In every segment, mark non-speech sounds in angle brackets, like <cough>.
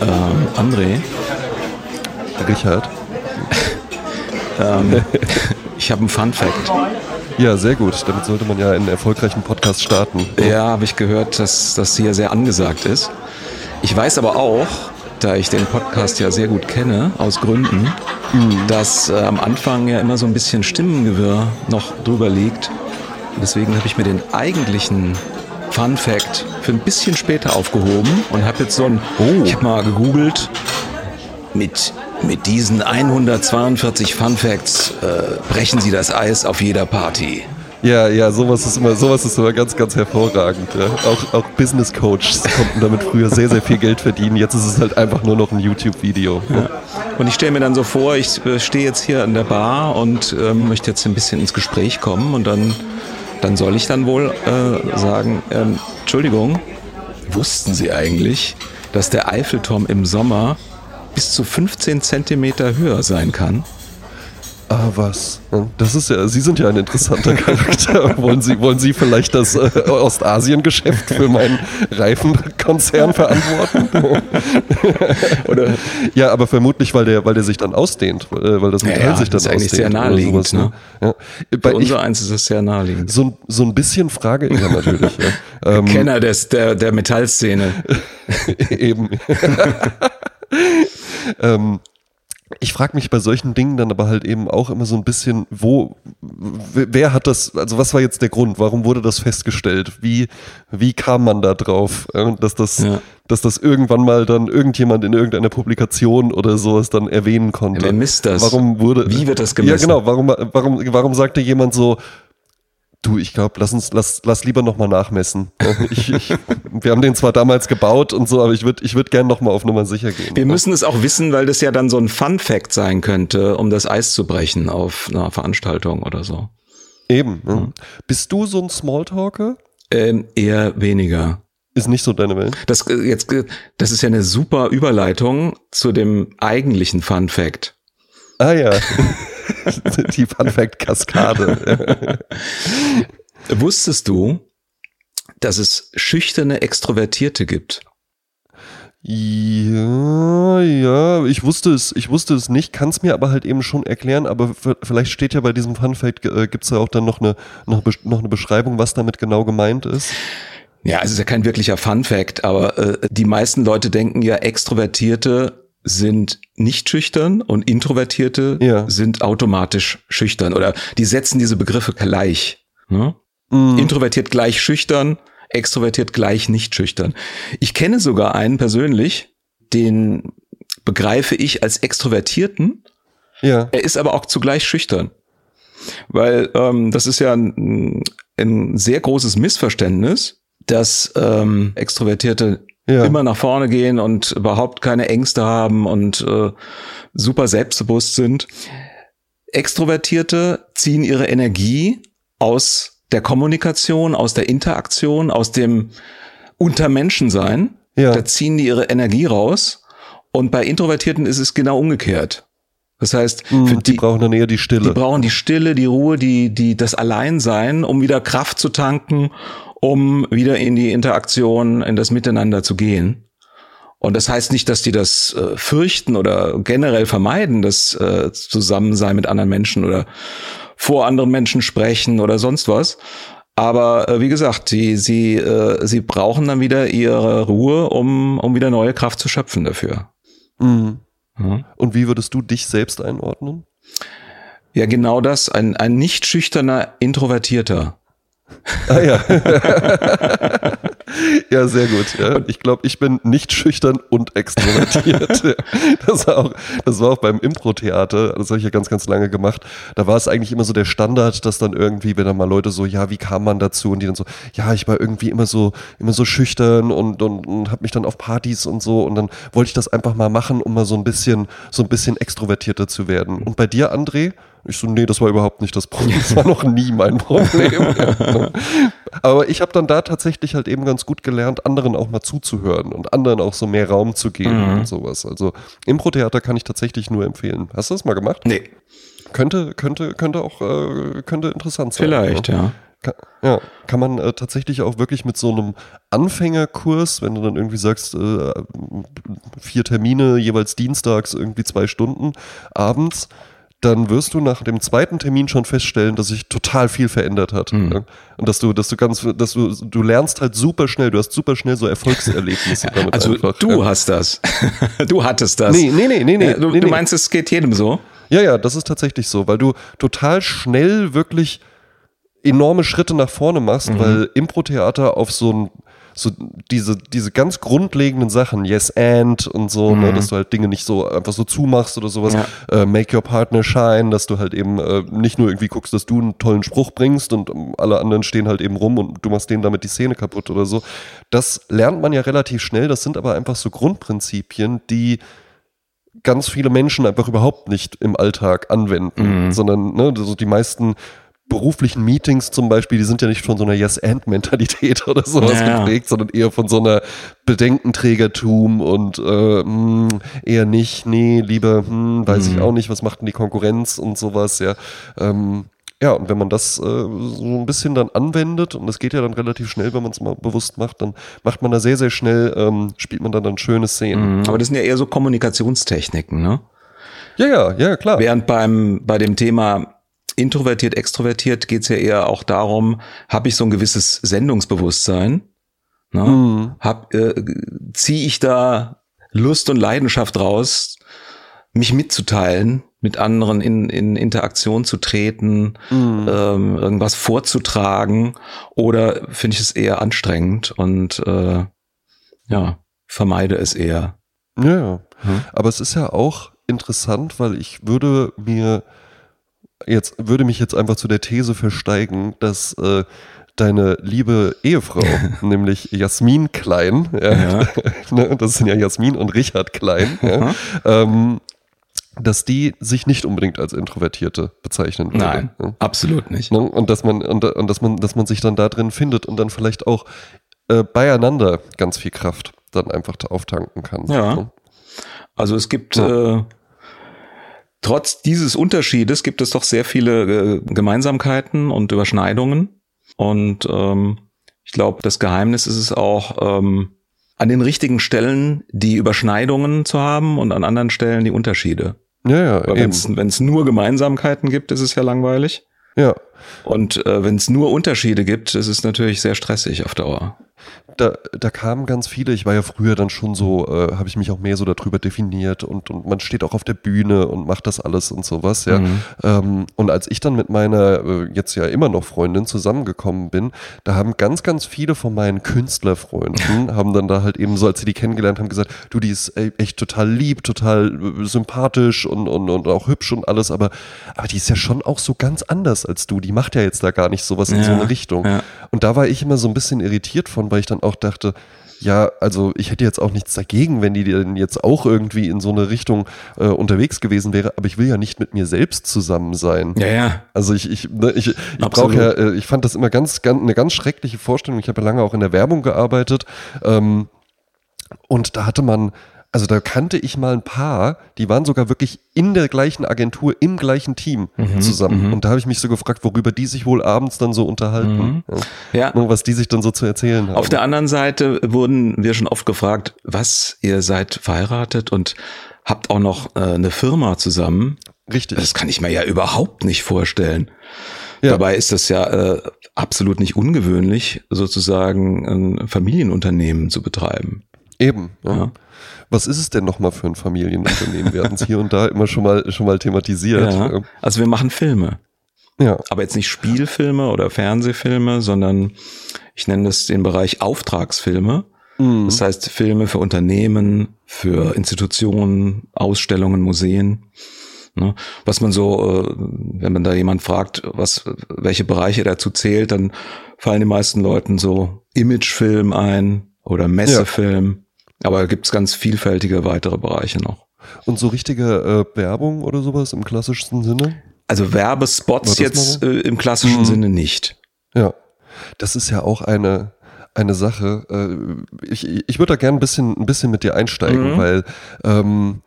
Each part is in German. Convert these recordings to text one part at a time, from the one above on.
Ähm, André, Richard. <laughs> ähm, ich habe einen Fun Fact. Ja, sehr gut. Damit sollte man ja einen erfolgreichen Podcast starten. Ja, habe ich gehört, dass das hier sehr angesagt ist. Ich weiß aber auch, da ich den Podcast ja sehr gut kenne, aus Gründen, dass äh, am Anfang ja immer so ein bisschen Stimmengewirr noch drüber liegt. Deswegen habe ich mir den eigentlichen Fun Fact für ein bisschen später aufgehoben und habe jetzt so ein, ich habe mal gegoogelt, mit, mit diesen 142 Fun Facts äh, brechen Sie das Eis auf jeder Party. Ja, ja, sowas ist immer, sowas ist immer ganz, ganz hervorragend. Ja. Auch, auch Business Coaches konnten damit früher sehr, sehr viel Geld verdienen. Jetzt ist es halt einfach nur noch ein YouTube-Video. Ja. Und ich stelle mir dann so vor, ich äh, stehe jetzt hier an der Bar und ähm, möchte jetzt ein bisschen ins Gespräch kommen und dann, dann soll ich dann wohl äh, sagen, ähm, Entschuldigung, wussten Sie eigentlich, dass der Eiffelturm im Sommer bis zu 15 Zentimeter höher sein kann? Ah, was? Ja, Das ist ja, Sie sind ja ein interessanter <laughs> Charakter. wollen, Sie, wollen Sie vielleicht das äh, Ostasien-Geschäft für meinen Reifenkonzern verantworten? <laughs> Oder ja, aber vermutlich, weil der, weil der sich dann ausdehnt, äh, weil das Metall ja, sich dann das ist eigentlich ausdehnt. sehr oder naheliegend, sowas, ne? Ja. für Bei, unser eins ist es sehr naheliegend. so, ein- so ein bisschen frage ich ja natürlich. ja. <laughs> Ähm, Kenner des, der, der Metallszene. Eben. ähm, ich frage mich bei solchen Dingen dann aber halt eben auch immer so ein bisschen, wo, wer hat das, also was war jetzt der Grund, warum wurde das festgestellt? Wie, wie kam man da drauf, äh, dass das, Ja. dass das irgendwann mal dann irgendjemand in irgendeiner Publikation oder sowas dann erwähnen konnte? Wer misst das? Warum wurde, Wie wird das Ja, gemessen? genau, warum, warum, warum sagte jemand so, Du, ich glaube, lass uns, lass, lass lieber nochmal nachmessen. <laughs> Ich, ich, wir haben den zwar damals gebaut und so, aber ich würde ich würd gerne nochmal auf Nummer sicher gehen. Wir müssen es auch wissen, weil das ja dann so ein Fun-Fact sein könnte, um das Eis zu brechen auf einer Veranstaltung oder so. Eben. Ne? Bist du so ein Smalltalker? Ähm, eher weniger. Ist nicht so deine Welt. Das, äh, jetzt, äh, das ist ja eine super Überleitung zu dem eigentlichen Fun-Fact. Ah ja. <laughs> <laughs> Die Fun Fact Kaskade. <laughs> Wusstest du, dass es schüchterne Extrovertierte gibt? Ja, ja, ich wusste es, ich wusste es nicht, kann es mir aber halt eben schon erklären, aber vielleicht steht ja bei diesem Fun Fact, äh, gibt es ja auch dann noch eine, noch, noch eine Beschreibung, was damit genau gemeint ist. Ja, es ist ja kein wirklicher Fun-Fact, aber äh, die meisten Leute denken ja, Extrovertierte sind nicht schüchtern und Introvertierte Ja. sind automatisch schüchtern oder die setzen diese Begriffe gleich. Ne? Mhm. Introvertiert gleich schüchtern, extrovertiert gleich nicht schüchtern. Ich kenne sogar einen persönlich, den begreife ich als Extrovertierten, Ja, er ist aber auch zugleich schüchtern. Weil ähm, das ist ja ein, ein sehr großes Missverständnis, dass ähm, Extrovertierte Ja. immer nach vorne gehen und überhaupt keine Ängste haben und äh, super selbstbewusst sind. Extrovertierte ziehen ihre Energie aus der Kommunikation, aus der Interaktion, aus dem Untermenschensein. Ja. Da ziehen die ihre Energie raus. Und bei Introvertierten ist es genau umgekehrt. Das heißt, die die, brauchen dann eher die Stille. die brauchen die Stille, die Ruhe, die, die, das Alleinsein, um wieder Kraft zu tanken, um wieder in die Interaktion, in das Miteinander zu gehen. Und das heißt nicht, dass die das äh, fürchten oder generell vermeiden, das äh, Zusammensein mit anderen Menschen oder vor anderen Menschen sprechen oder sonst was. Aber äh, wie gesagt, die, sie, äh, sie brauchen dann wieder ihre Ruhe, um, um wieder neue Kraft zu schöpfen dafür. Mhm. Ja. Und wie würdest du dich selbst einordnen? Ja, genau das. Ein, ein nicht schüchterner Introvertierter. Ah ja. <laughs> ja, sehr gut. Ja. Ich glaube, ich bin nicht schüchtern und extrovertiert. <laughs> Das, war auch, das war auch beim Impro-Theater, das habe ich ja ganz, ganz lange gemacht. Da war es eigentlich immer so der Standard, dass dann irgendwie, wenn dann mal Leute so, ja, wie kam man dazu? Und die dann so, ja, ich war irgendwie immer so, immer so schüchtern und, und, und habe mich dann auf Partys und so. Und dann wollte ich das einfach mal machen, um mal so ein bisschen, so ein bisschen extrovertierter zu werden. Und bei dir, André? Ich so, nee, das war überhaupt nicht das Problem. Das war noch nie mein Problem. Ja. <laughs> Aber ich habe dann da tatsächlich halt eben ganz gut gelernt, anderen auch mal zuzuhören und anderen auch so mehr Raum zu geben und sowas. Also Impro-Theater kann ich tatsächlich nur empfehlen. Hast du das mal gemacht? Nee, Könnte, könnte, könnte auch, äh, könnte interessant sein. vielleicht, ja. Kann, ja, kann man äh, tatsächlich auch wirklich mit so einem Anfängerkurs, wenn du dann irgendwie sagst, äh, vier Termine, jeweils dienstags, irgendwie zwei Stunden abends, dann wirst du nach dem zweiten Termin schon feststellen, dass sich total viel verändert hat. Mhm. Ja? Und dass du, dass du ganz, dass du, du lernst halt super schnell, du hast super schnell so Erfolgserlebnisse <laughs> damit Also einfach, du ja. hast das. <laughs> du hattest das. Nee, nee, nee, nee, nee. du, nee, du meinst, es geht jedem so? Ja, ja, das ist tatsächlich so, weil du total schnell wirklich enorme Schritte nach vorne machst, mhm. weil Impro-Theater auf so ein so diese, diese ganz grundlegenden Sachen, yes and und so, ne, mhm. ne, dass du halt Dinge nicht so einfach so zumachst oder sowas, ja. äh, make your partner shine, dass du halt eben äh, nicht nur irgendwie guckst, dass du einen tollen Spruch bringst und alle anderen stehen halt eben rum und du machst denen damit die Szene kaputt oder so. Das lernt man ja relativ schnell, das sind aber einfach so Grundprinzipien, die ganz viele Menschen einfach überhaupt nicht im Alltag anwenden, mhm. sondern ne, also die meisten beruflichen Meetings zum Beispiel, die sind ja nicht von so einer Yes-and-Mentalität <laughs> oder sowas ja. geprägt, sondern eher von so einer Bedenkenträgertum und äh, mh, hm, eher nicht, nee, lieber, hm, weiß mhm. ich auch nicht, was macht denn die Konkurrenz und sowas, ja. Ähm, ja, und wenn man das äh, so ein bisschen dann anwendet, und das geht ja dann relativ schnell, wenn man es mal bewusst macht, dann macht man da sehr, sehr schnell, ähm, spielt man dann dann schöne Szenen. Mhm, aber das sind ja eher so Kommunikationstechniken, ne? Ja, ja, ja, klar. Während beim, bei dem Thema introvertiert, extrovertiert geht es ja eher auch darum, habe ich so ein gewisses Sendungsbewusstsein? Ne? Mhm. Hab, äh, ziehe ich da Lust und Leidenschaft raus, mich mitzuteilen, mit anderen in, in Interaktion zu treten, mhm. ähm, irgendwas vorzutragen, oder finde ich es eher anstrengend und äh, ja, vermeide es eher. Ja, hm. aber es ist ja auch interessant, weil ich würde mir jetzt würde mich jetzt einfach zu der These versteigen, dass äh, deine liebe Ehefrau, <laughs> nämlich Jasmin Klein, ja, ja. <laughs> Ne, das sind ja Jasmin und Richard Klein, ja, ähm, dass die sich nicht unbedingt als Introvertierte bezeichnen würde. Nein, ja. absolut nicht. Ne, und dass man und, und, dass man dass man sich dann da drin findet und dann vielleicht auch äh, beieinander ganz viel Kraft dann einfach auftanken kann. Ja. Ne? Also es gibt äh, Trotz dieses Unterschiedes gibt es doch sehr viele äh, Gemeinsamkeiten und Überschneidungen. Und ähm, ich glaube, das Geheimnis ist es auch, ähm, an den richtigen Stellen die Überschneidungen zu haben und an anderen Stellen die Unterschiede. Ja, ja. Wenn es nur Gemeinsamkeiten gibt, ist es ja langweilig. Ja. Und äh, wenn es nur Unterschiede gibt, ist es natürlich sehr stressig auf Dauer da, da kamen ganz viele, ich war ja früher dann schon so, äh, habe ich mich auch mehr so darüber definiert und, und man steht auch auf der Bühne und macht das alles und sowas, ja. Mhm. Ähm, und als ich dann mit meiner äh, jetzt ja immer noch Freundin zusammengekommen bin, da haben ganz, ganz viele von meinen Künstlerfreunden, <laughs> haben dann da halt eben so, als sie die kennengelernt haben, gesagt, du, die ist echt total lieb, total äh, sympathisch und, und, und auch hübsch und alles, aber, aber die ist ja schon auch so ganz anders als du, die macht ja jetzt da gar nicht sowas in ja, so eine Richtung. Ja. Und da war ich immer so ein bisschen irritiert von, weil ich dann auch dachte, ja, also ich hätte jetzt auch nichts dagegen, wenn die denn jetzt auch irgendwie in so eine Richtung äh, unterwegs gewesen wäre, aber ich will ja nicht mit mir selbst zusammen sein. Ja, ja. Also ich, ich, ne, ich, ich brauche ja, äh, ich fand das immer ganz, ganz, eine ganz schreckliche Vorstellung. Ich habe ja lange auch in der Werbung gearbeitet. Ähm, und da hatte man also da kannte ich mal ein paar, die waren sogar wirklich in der gleichen Agentur, im gleichen Team mhm, zusammen. Mhm. Und da habe ich mich so gefragt, worüber die sich wohl abends dann so unterhalten. Mhm. Ja. ja. Was die sich dann so zu erzählen haben. Auf der anderen Seite wurden wir schon oft gefragt, was, ihr seid verheiratet und habt auch noch äh, eine Firma zusammen. Richtig. Das kann ich mir ja überhaupt nicht vorstellen. Ja. Dabei ist das ja äh, absolut nicht ungewöhnlich, sozusagen ein Familienunternehmen zu betreiben. Eben. Ja. ja. Was ist es denn nochmal für ein Familienunternehmen? Wir hatten es hier und da immer schon mal, schon mal thematisiert. Ja, also wir machen Filme. Ja. Aber jetzt nicht Spielfilme oder Fernsehfilme, sondern ich nenne das den Bereich Auftragsfilme. Mhm. Das heißt Filme für Unternehmen, für Institutionen, Ausstellungen, Museen. Ne? Was man so, äh, wenn man da jemand fragt, was, welche Bereiche dazu zählt, dann fallen den meisten Leuten so Imagefilm ein oder Messefilm. Aber gibt es ganz vielfältige weitere Bereiche noch. Und so richtige äh, Werbung oder sowas im klassischsten Sinne? Also Werbespots jetzt äh, im klassischen mhm. Sinne nicht. Ja, das ist ja auch eine, eine Sache. Äh, ich ich würde da gerne ein bisschen, ein bisschen mit dir einsteigen, mhm. weil ähm,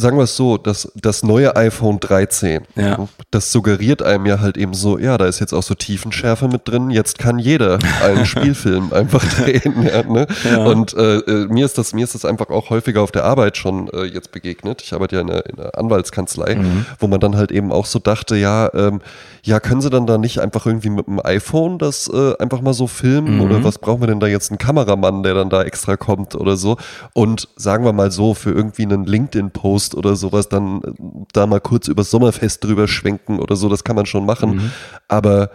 sagen wir es so, das, das neue iPhone 13, Ja. das suggeriert einem ja halt eben so, ja, da ist jetzt auch so Tiefenschärfe mit drin, jetzt kann jeder einen <laughs> Spielfilm einfach drehen. Ja, ne? Ja. Und äh, äh, mir, ist das, mir ist das einfach auch häufiger auf der Arbeit schon äh, jetzt begegnet. Ich arbeite ja in einer, in einer Anwaltskanzlei, Mhm. wo man dann halt eben auch so dachte, ja, ähm, ja, können sie dann da nicht einfach irgendwie mit dem iPhone das äh, einfach mal so filmen Mhm. oder was brauchen wir denn da jetzt einen Kameramann, der dann da extra kommt oder so und sagen wir mal so, für irgendwie einen LinkedIn-Post oder sowas dann äh, da mal kurz übers Sommerfest drüber schwenken oder so, das kann man schon machen, Mhm. aber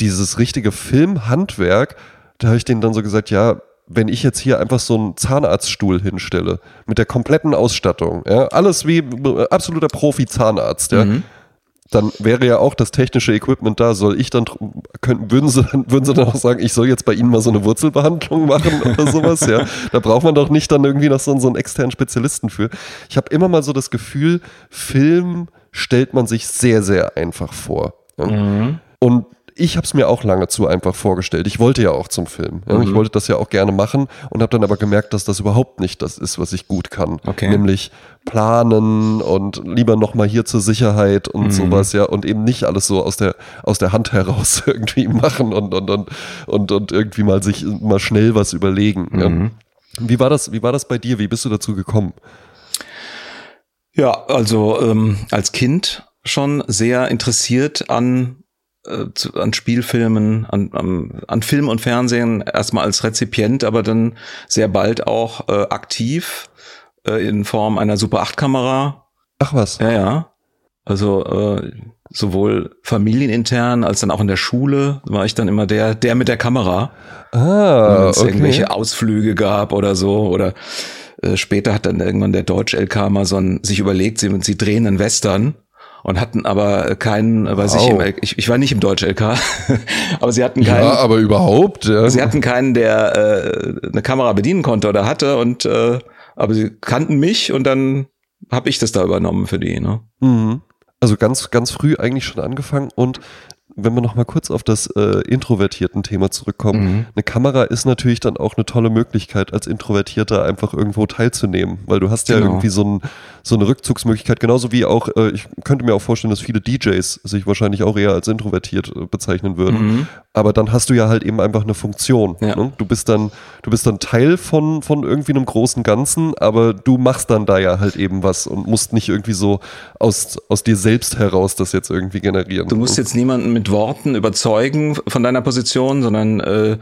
dieses richtige Filmhandwerk, da habe ich denen dann so gesagt, ja, wenn ich jetzt hier einfach so einen Zahnarztstuhl hinstelle, mit der kompletten Ausstattung, ja, alles wie äh, absoluter Profi-Zahnarzt, ja, Mhm. Dann wäre ja auch das technische Equipment da. Soll ich dann, können, würden, sie dann, <laughs> würden sie dann auch sagen, ich soll jetzt bei Ihnen mal so eine Wurzelbehandlung machen <laughs> oder sowas? Ja, da braucht man doch nicht dann irgendwie noch so, so einen externen Spezialisten für. Ich habe immer mal so das Gefühl, Film stellt man sich sehr, sehr einfach vor. Ja? Mhm. Und ich habe es mir auch lange zu einfach vorgestellt. Ich wollte ja auch zum Film. Ja? Mhm. Ich wollte das ja auch gerne machen und habe dann aber gemerkt, dass das überhaupt nicht das ist, was ich gut kann. Okay. Nämlich planen und lieber nochmal hier zur Sicherheit und Mhm. sowas, ja, und eben nicht alles so aus der, aus der Hand heraus <laughs> irgendwie machen und, und, und, und, und irgendwie mal sich mal schnell was überlegen. Mhm. Ja. Wie war das, wie war das bei dir? Wie bist du dazu gekommen? Ja, also ähm, als Kind schon sehr interessiert an, äh, zu, an Spielfilmen, an, an, an Film und Fernsehen, erstmal als Rezipient, aber dann sehr bald auch äh, aktiv äh, in Form einer Super 8 Kamera. Ach was. Ja, ja. Also äh, sowohl familienintern als dann auch in der Schule war ich dann immer der, der mit der Kamera. Ah, wenn es okay. irgendwelche Ausflüge gab oder so. Oder äh, später hat dann irgendwann der Deutsch-LK mal so ein, sich überlegt, sie, sie drehen einen Western und hatten aber keinen, weiß ich, Wow. im, L- ich, ich war nicht im Deutsch-LK, <laughs> aber sie hatten keinen, Ja, aber überhaupt, ja. sie hatten keinen, der äh, eine Kamera bedienen konnte oder hatte und äh, aber sie kannten mich und dann habe ich das da übernommen für die. Ne? Mhm. Also ganz, ganz früh eigentlich schon angefangen und wenn wir noch mal kurz auf das äh, introvertierten Thema zurückkommen, Mhm. eine Kamera ist natürlich dann auch eine tolle Möglichkeit, als Introvertierter einfach irgendwo teilzunehmen, weil du hast ja Genau. irgendwie so, ein, so eine Rückzugsmöglichkeit, genauso wie auch, äh, ich könnte mir auch vorstellen, dass viele DJs sich wahrscheinlich auch eher als introvertiert äh, bezeichnen würden, Mhm. aber dann hast du ja halt eben einfach eine Funktion. Ja. Ne? Du bist dann, du bist dann Teil von, von irgendwie einem großen Ganzen, aber du machst dann da ja halt eben was und musst nicht irgendwie so aus, aus dir selbst heraus das jetzt irgendwie generieren. Du musst jetzt niemanden mit Worten überzeugen von deiner Position, sondern äh,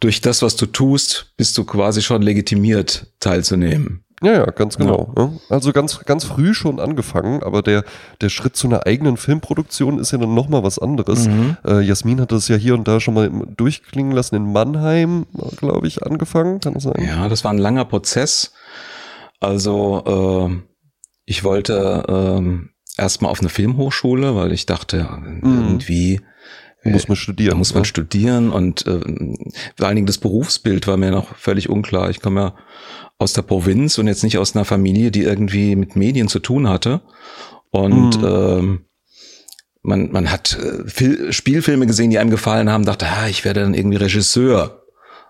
durch das, was du tust, bist du quasi schon legitimiert teilzunehmen. Ja, ja, ganz genau. Ja. Also ganz, ganz früh schon angefangen, aber der, der Schritt zu einer eigenen Filmproduktion ist ja dann nochmal was anderes. Mhm. Äh, Jasmin hat das ja hier und da schon mal durchklingen lassen. In Mannheim, glaube ich, angefangen, kann das sein? Ja, das war ein langer Prozess. Also äh, ich wollte ähm, erstmal auf eine Filmhochschule, weil ich dachte, ja, irgendwie Muss man studieren. Da muss man ne? studieren und äh, vor allen Dingen das Berufsbild war mir noch völlig unklar. Ich komme ja aus der Provinz und jetzt nicht aus einer Familie, die irgendwie mit Medien zu tun hatte. Und Mhm. ähm, man, man hat äh, Fil Spielfilme gesehen, die einem gefallen haben, dachte, ah, ich werde dann irgendwie Regisseur.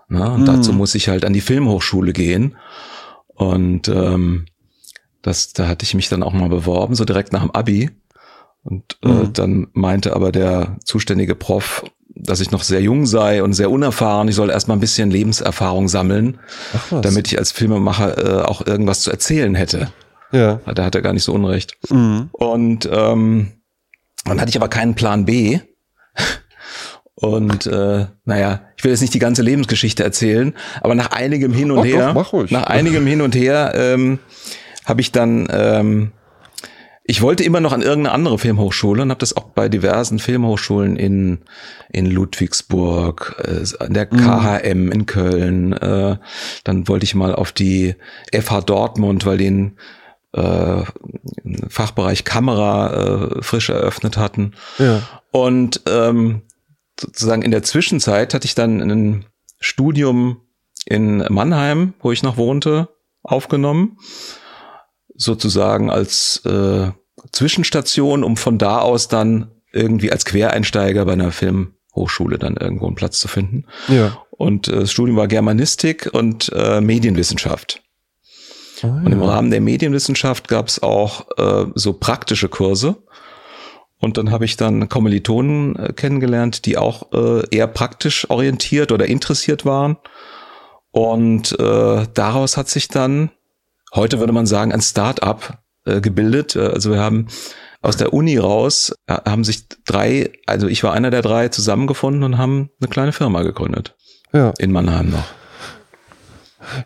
Na, und Mhm. dazu muss ich halt an die Filmhochschule gehen. Und ähm, das, da hatte ich mich dann auch mal beworben, so direkt nach dem Abi. Und äh, Mhm. dann meinte aber der zuständige Prof, dass ich noch sehr jung sei und sehr unerfahren. Ich soll erstmal ein bisschen Lebenserfahrung sammeln, damit ich als Filmemacher äh, auch irgendwas zu erzählen hätte. Ja. Da hat er gar nicht so unrecht. Mhm. Und ähm, dann hatte ich aber keinen Plan B. <laughs> Und äh, naja, ich will jetzt nicht die ganze Lebensgeschichte erzählen, aber nach einigem Hin und doch, Her, ruhig. nach einigem Hin und Her ähm, habe ich dann, ähm, ich wollte immer noch an irgendeine andere Filmhochschule und habe das auch bei diversen Filmhochschulen in in Ludwigsburg, äh, an der KHM in Köln. Äh, dann wollte ich mal auf die FH Dortmund, weil den äh, Fachbereich Kamera äh, frisch eröffnet hatten. Ja. Und ähm, sozusagen in der Zwischenzeit hatte ich dann ein Studium in Mannheim, wo ich noch wohnte, aufgenommen. Sozusagen als äh, Zwischenstation, um von da aus dann irgendwie als Quereinsteiger bei einer Filmhochschule dann irgendwo einen Platz zu finden. Ja. Und äh, das Studium war Germanistik und äh, Medienwissenschaft. Oh, ja. Und im Rahmen der Medienwissenschaft gab es auch äh, so praktische Kurse. Und dann habe ich dann Kommilitonen äh, kennengelernt, die auch äh, eher praktisch orientiert oder interessiert waren. Und äh, daraus hat sich dann, heute würde man sagen, ein Start-up äh, gebildet. Äh, also wir haben aus der Uni raus, äh, haben sich drei, also ich war einer der drei, zusammengefunden und haben eine kleine Firma gegründet. Ja. In Mannheim noch.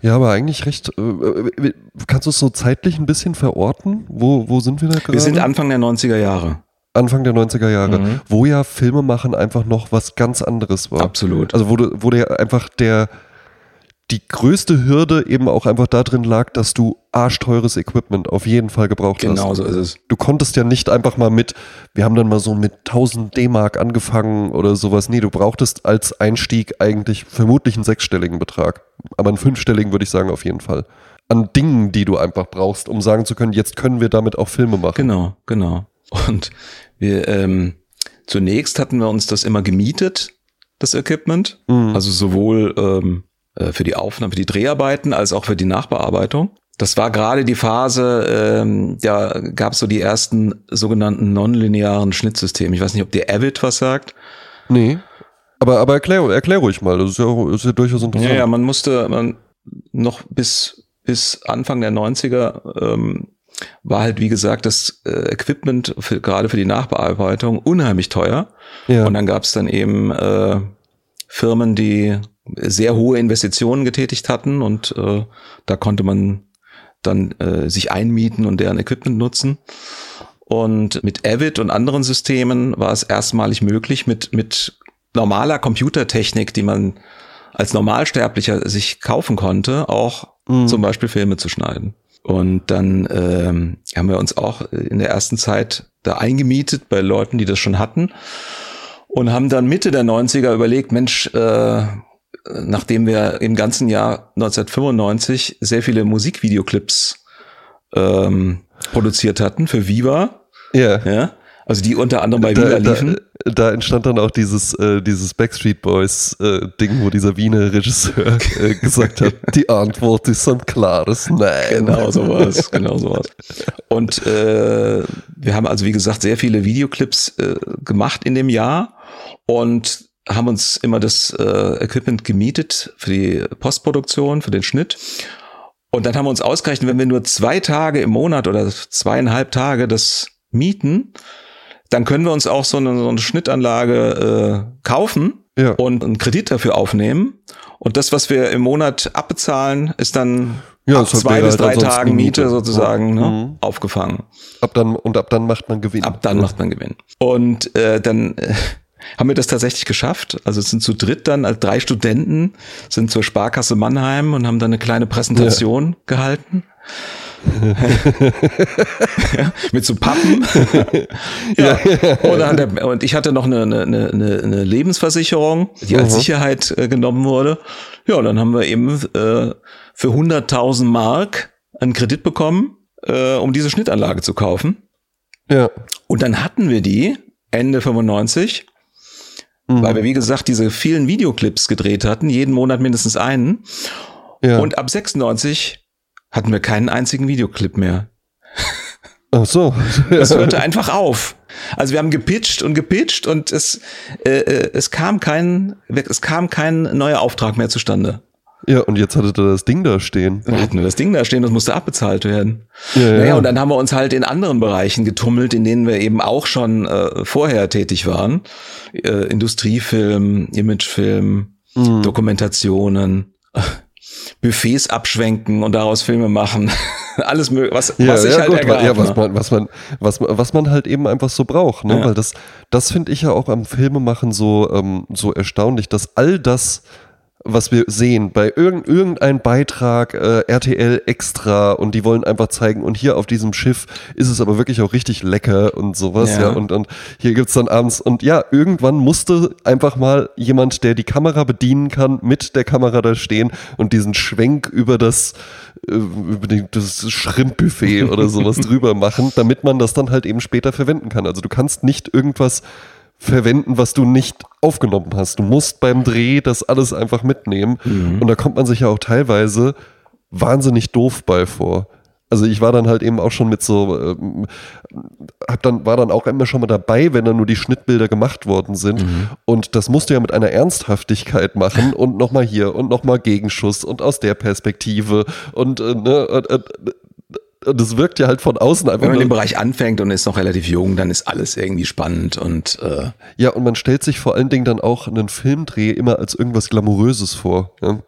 Ja, aber eigentlich recht. Äh kannst du es so zeitlich ein bisschen verorten? Wo, wo sind wir da gerade? Wir sind Anfang der 90er Jahre. Anfang der 90er Jahre, mhm. wo ja Filme machen einfach noch was ganz anderes war. Absolut. Also wo, wo der einfach der die größte Hürde eben auch einfach darin lag, dass du arschteures Equipment auf jeden Fall gebraucht genau hast. Genau so ist es. Du konntest ja nicht einfach mal mit, wir haben dann mal so mit 1000 D-Mark angefangen oder sowas. Nee, du brauchtest als Einstieg eigentlich vermutlich einen sechsstelligen Betrag. Aber einen fünfstelligen würde ich sagen auf jeden Fall. An Dingen, die du einfach brauchst, um sagen zu können, jetzt können wir damit auch Filme machen. Genau, genau. Und wir, ähm, zunächst hatten wir uns das immer gemietet, das Equipment. Mhm. Also sowohl ähm, äh, für die Aufnahme, für die Dreharbeiten als auch für die Nachbearbeitung. Das war gerade die Phase, ähm, da gab es so die ersten sogenannten nonlinearen Schnittsysteme. Ich weiß nicht, ob dir Avid was sagt. Nee. Aber, aber erklär, erklär ruhig mal, das ist ja, ist ja durchaus interessant. Ja, ja, man musste man noch bis, bis Anfang der 90er ähm, war halt, wie gesagt, das äh, Equipment für, gerade für die Nachbearbeitung unheimlich teuer. Ja. Und dann gab es dann eben äh, Firmen, die sehr hohe Investitionen getätigt hatten und äh, da konnte man dann äh, sich einmieten und deren Equipment nutzen. Und mit Avid und anderen Systemen war es erstmalig möglich, mit, mit normaler Computertechnik, die man als Normalsterblicher sich kaufen konnte, auch mhm. zum Beispiel Filme zu schneiden. Und dann ähm, haben wir uns auch in der ersten Zeit da eingemietet bei Leuten, die das schon hatten und haben dann Mitte der 90er überlegt, Mensch, äh, nachdem wir im ganzen Jahr 1995 sehr viele Musikvideoclips ähm, produziert hatten für Viva. Ja. ja. Also die unter anderem bei Viva liefen. Da, da, entstand dann auch dieses, äh, dieses Backstreet Boys äh, Ding, wo dieser Wiener Regisseur <laughs> äh, gesagt hat, die Antwort ist ein klares Nein. Genau sowas, genau sowas. Und äh, wir haben also wie gesagt sehr viele Videoclips äh, gemacht in dem Jahr und haben uns immer das äh, Equipment gemietet für die Postproduktion, für den Schnitt. Und dann haben wir uns ausgerechnet, wenn wir nur zwei Tage im Monat oder zweieinhalb Tage das mieten, dann können wir uns auch so eine, so eine Schnittanlage äh, kaufen ja. und einen Kredit dafür aufnehmen. Und das, was wir im Monat abbezahlen, ist dann ja, ab zwei bis drei Tagen Miete sozusagen ne, mhm. aufgefangen. Ab dann und ab dann macht man Gewinn. Ab dann ja. macht man Gewinn. Und äh, dann äh, haben wir das tatsächlich geschafft. Also sind zu dritt dann, als drei Studenten sind zur Sparkasse Mannheim und haben dann eine kleine Präsentation ja. gehalten. <laughs> ja, mit so Pappen. <laughs> ja. ja. Der, und ich hatte noch eine, eine, eine, eine Lebensversicherung, die als Sicherheit äh, genommen wurde. Ja, und dann haben wir eben äh, für 100.000 Mark einen Kredit bekommen, äh, um diese Schnittanlage zu kaufen. Ja. Und dann hatten wir die Ende 95 mhm. weil wir, wie gesagt, diese vielen Videoclips gedreht hatten, jeden Monat mindestens einen. Ja. Und ab 96 hatten wir keinen einzigen Videoclip mehr. <laughs> Ach so. Das hörte <laughs> einfach auf. Also wir haben gepitcht und gepitcht und es, äh, äh es kam kein, es kam kein neuer Auftrag mehr zustande. Ja, und jetzt hattet ihr das Ding da stehen. Dann hatten wir das Ding da stehen, das musste abbezahlt werden. Ja, naja, ja. und dann haben wir uns halt in anderen Bereichen getummelt, in denen wir eben auch schon äh, vorher tätig waren. Äh, Industriefilm, Imagefilm, mhm. Dokumentationen, <laughs> Buffets abschwenken und daraus Filme machen. <laughs> Alles mögliche, was, ja, was sich ja, halt gut, ja, was man, was man, was man, was man halt eben einfach so braucht, ne? Ja. Weil das, das finde ich ja auch am Filmemachen so, ähm, so erstaunlich, dass all das, was wir sehen. Bei irgend, irgendein Beitrag äh, RTL extra und die wollen einfach zeigen und hier auf diesem Schiff ist es aber wirklich auch richtig lecker und sowas ja, ja. Und, und hier gibt's dann abends und ja irgendwann musste einfach mal jemand der die Kamera bedienen kann mit der Kamera da stehen und diesen Schwenk über das äh, über das Schrimpbuffet oder sowas <laughs> drüber machen damit man das dann halt eben später verwenden kann. Also du kannst nicht irgendwas verwenden, was du nicht aufgenommen hast. Du musst beim Dreh das alles einfach mitnehmen. Mhm. Und da kommt man sich ja auch teilweise wahnsinnig doof bei vor. Also ich war dann halt eben auch schon mit so, ähm, hab dann, war dann auch immer schon mal dabei, wenn dann nur die Schnittbilder gemacht worden sind. Mhm. Und das musst du ja mit einer Ernsthaftigkeit machen <laughs> und nochmal hier und nochmal Gegenschuss und aus der Perspektive und, äh, ne, und, und, es wirkt ja halt von außen einfach. Wenn man im Bereich anfängt und ist noch relativ jung, dann ist alles irgendwie spannend und äh ja und man stellt sich vor allen Dingen dann auch einen Filmdreh immer als irgendwas glamouröses vor. Ja?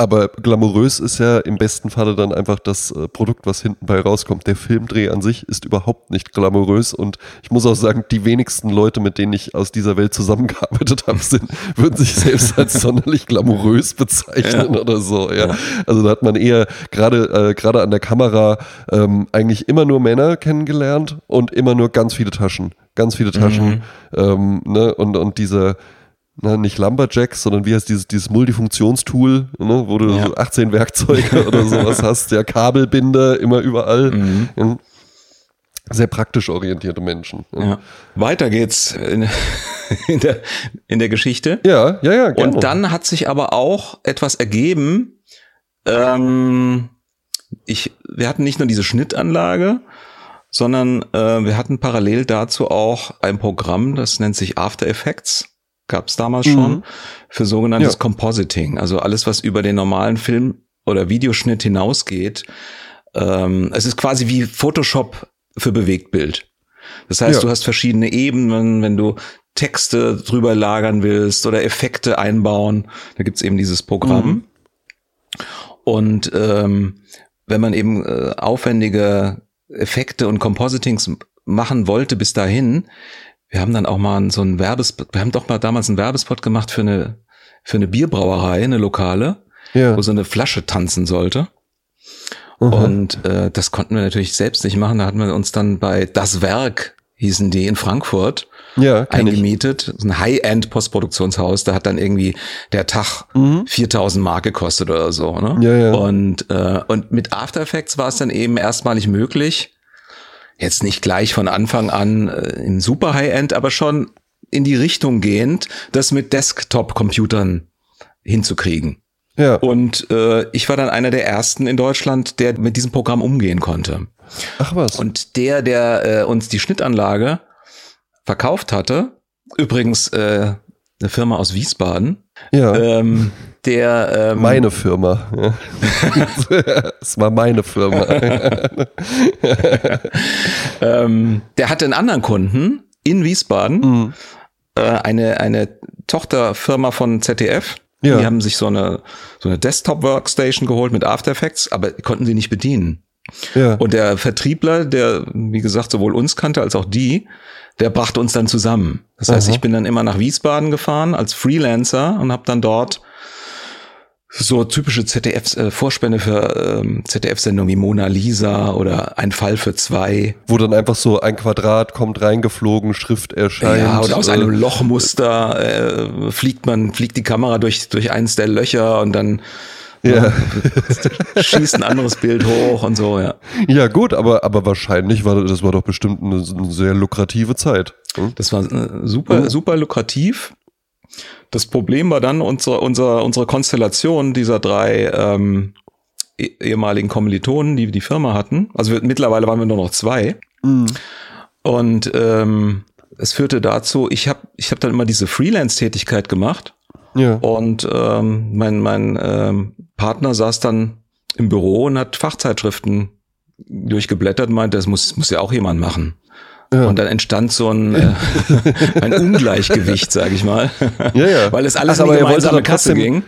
Aber glamourös ist ja im besten Falle dann einfach das äh, Produkt, was hinten bei rauskommt. Der Filmdreh an sich ist überhaupt nicht glamourös und ich muss auch sagen, die wenigsten Leute, mit denen ich aus dieser Welt zusammengearbeitet habe, sind, <laughs> würden sich selbst als sonderlich glamourös bezeichnen ja. oder so. Ja. ja. Also da hat man eher gerade äh, gerade an der Kamera ähm, eigentlich immer nur Männer kennengelernt und immer nur ganz viele Taschen, ganz viele Taschen mhm. ähm, ne? und und diese na, nicht Lumberjacks, sondern wie heißt dieses, dieses Multifunktionstool, ne, wo du ja. so 18 Werkzeuge <laughs> oder sowas hast, der Kabelbinder immer überall. Mhm. Sehr praktisch orientierte Menschen. Ja. Ja. Weiter geht's in, <laughs> in, der, in der Geschichte. Ja, ja, ja. Gerne. Und dann hat sich aber auch etwas ergeben. Ähm, ich, wir hatten nicht nur diese Schnittanlage, sondern äh, wir hatten parallel dazu auch ein Programm, das nennt sich After Effects gab es damals mhm. schon, für sogenanntes ja. Compositing. Also alles, was über den normalen Film- oder Videoschnitt hinausgeht. Ähm, es ist quasi wie Photoshop für Bewegtbild. Das heißt, ja. du hast verschiedene Ebenen, wenn du Texte drüber lagern willst oder Effekte einbauen, da gibt's eben dieses Programm. Mhm. Und ähm, wenn man eben äh, aufwendige Effekte und Compositings machen wollte bis dahin, wir haben dann auch mal so einen Werbespot, wir haben doch mal damals einen Werbespot gemacht für eine, für eine Bierbrauerei, eine lokale, ja. wo so eine Flasche tanzen sollte. Mhm. Und äh, das konnten wir natürlich selbst nicht machen. Da hatten wir uns dann bei Das Werk, hießen die in Frankfurt, ja, eingemietet. Ich. Ein High-End-Postproduktionshaus. Da hat dann irgendwie der Tag mhm. 4000 Mark gekostet oder so. Ne? Ja, ja. Und, äh, und mit After Effects war es dann eben erstmalig möglich, jetzt nicht gleich von Anfang an äh, im super High-End, aber schon in die Richtung gehend, das mit Desktop-Computern hinzukriegen. Ja. Und äh, ich war dann einer der ersten in Deutschland, der mit diesem Programm umgehen konnte. Ach was. Und der, der äh, uns die Schnittanlage verkauft hatte, übrigens äh, eine Firma aus Wiesbaden, ja. ähm, der ähm, meine Firma. <laughs> Es war meine Firma. <laughs> ähm, der hatte einen anderen Kunden in Wiesbaden, mhm. äh, eine eine Tochterfirma von ZDF. Ja. Die haben sich so eine so eine Desktop Workstation geholt mit After Effects, aber konnten sie nicht bedienen. Ja. Und der Vertriebler, der wie gesagt sowohl uns kannte als auch die, der brachte uns dann zusammen. Das heißt, Aha. ich bin dann immer nach Wiesbaden gefahren als Freelancer und habe dann dort so typische ZDF äh, Vorspende für ähm, ZDF-Sendungen wie Mona Lisa oder Ein Fall für zwei. Wo dann einfach so ein Quadrat kommt reingeflogen, Schrift erscheint. Ja, oder aus äh, einem Lochmuster äh, fliegt man, fliegt die Kamera durch durch eins der Löcher und dann ja. <laughs> schießt ein anderes Bild hoch und so, ja. Ja, gut, aber, aber wahrscheinlich war das war doch bestimmt eine, eine sehr lukrative Zeit. Hm? Das war äh, super, super lukrativ. Das Problem war dann unsere, unsere, unsere Konstellation dieser drei ähm, eh, ehemaligen Kommilitonen, die die Firma hatten. Also wir, mittlerweile waren wir nur noch zwei. Mhm. Und ähm, es führte dazu, ich habe ich hab dann immer diese Freelance-Tätigkeit gemacht. Ja. Und ähm, mein, mein ähm, Partner saß dann im Büro und hat Fachzeitschriften durchgeblättert und meinte, das muss, muss ja auch jemand machen. Ja. Und dann entstand so ein, äh, <laughs> ein Ungleichgewicht, sage ich mal. Ja, ja. Weil es alles Ach, in die gemeinsame Kasse ging.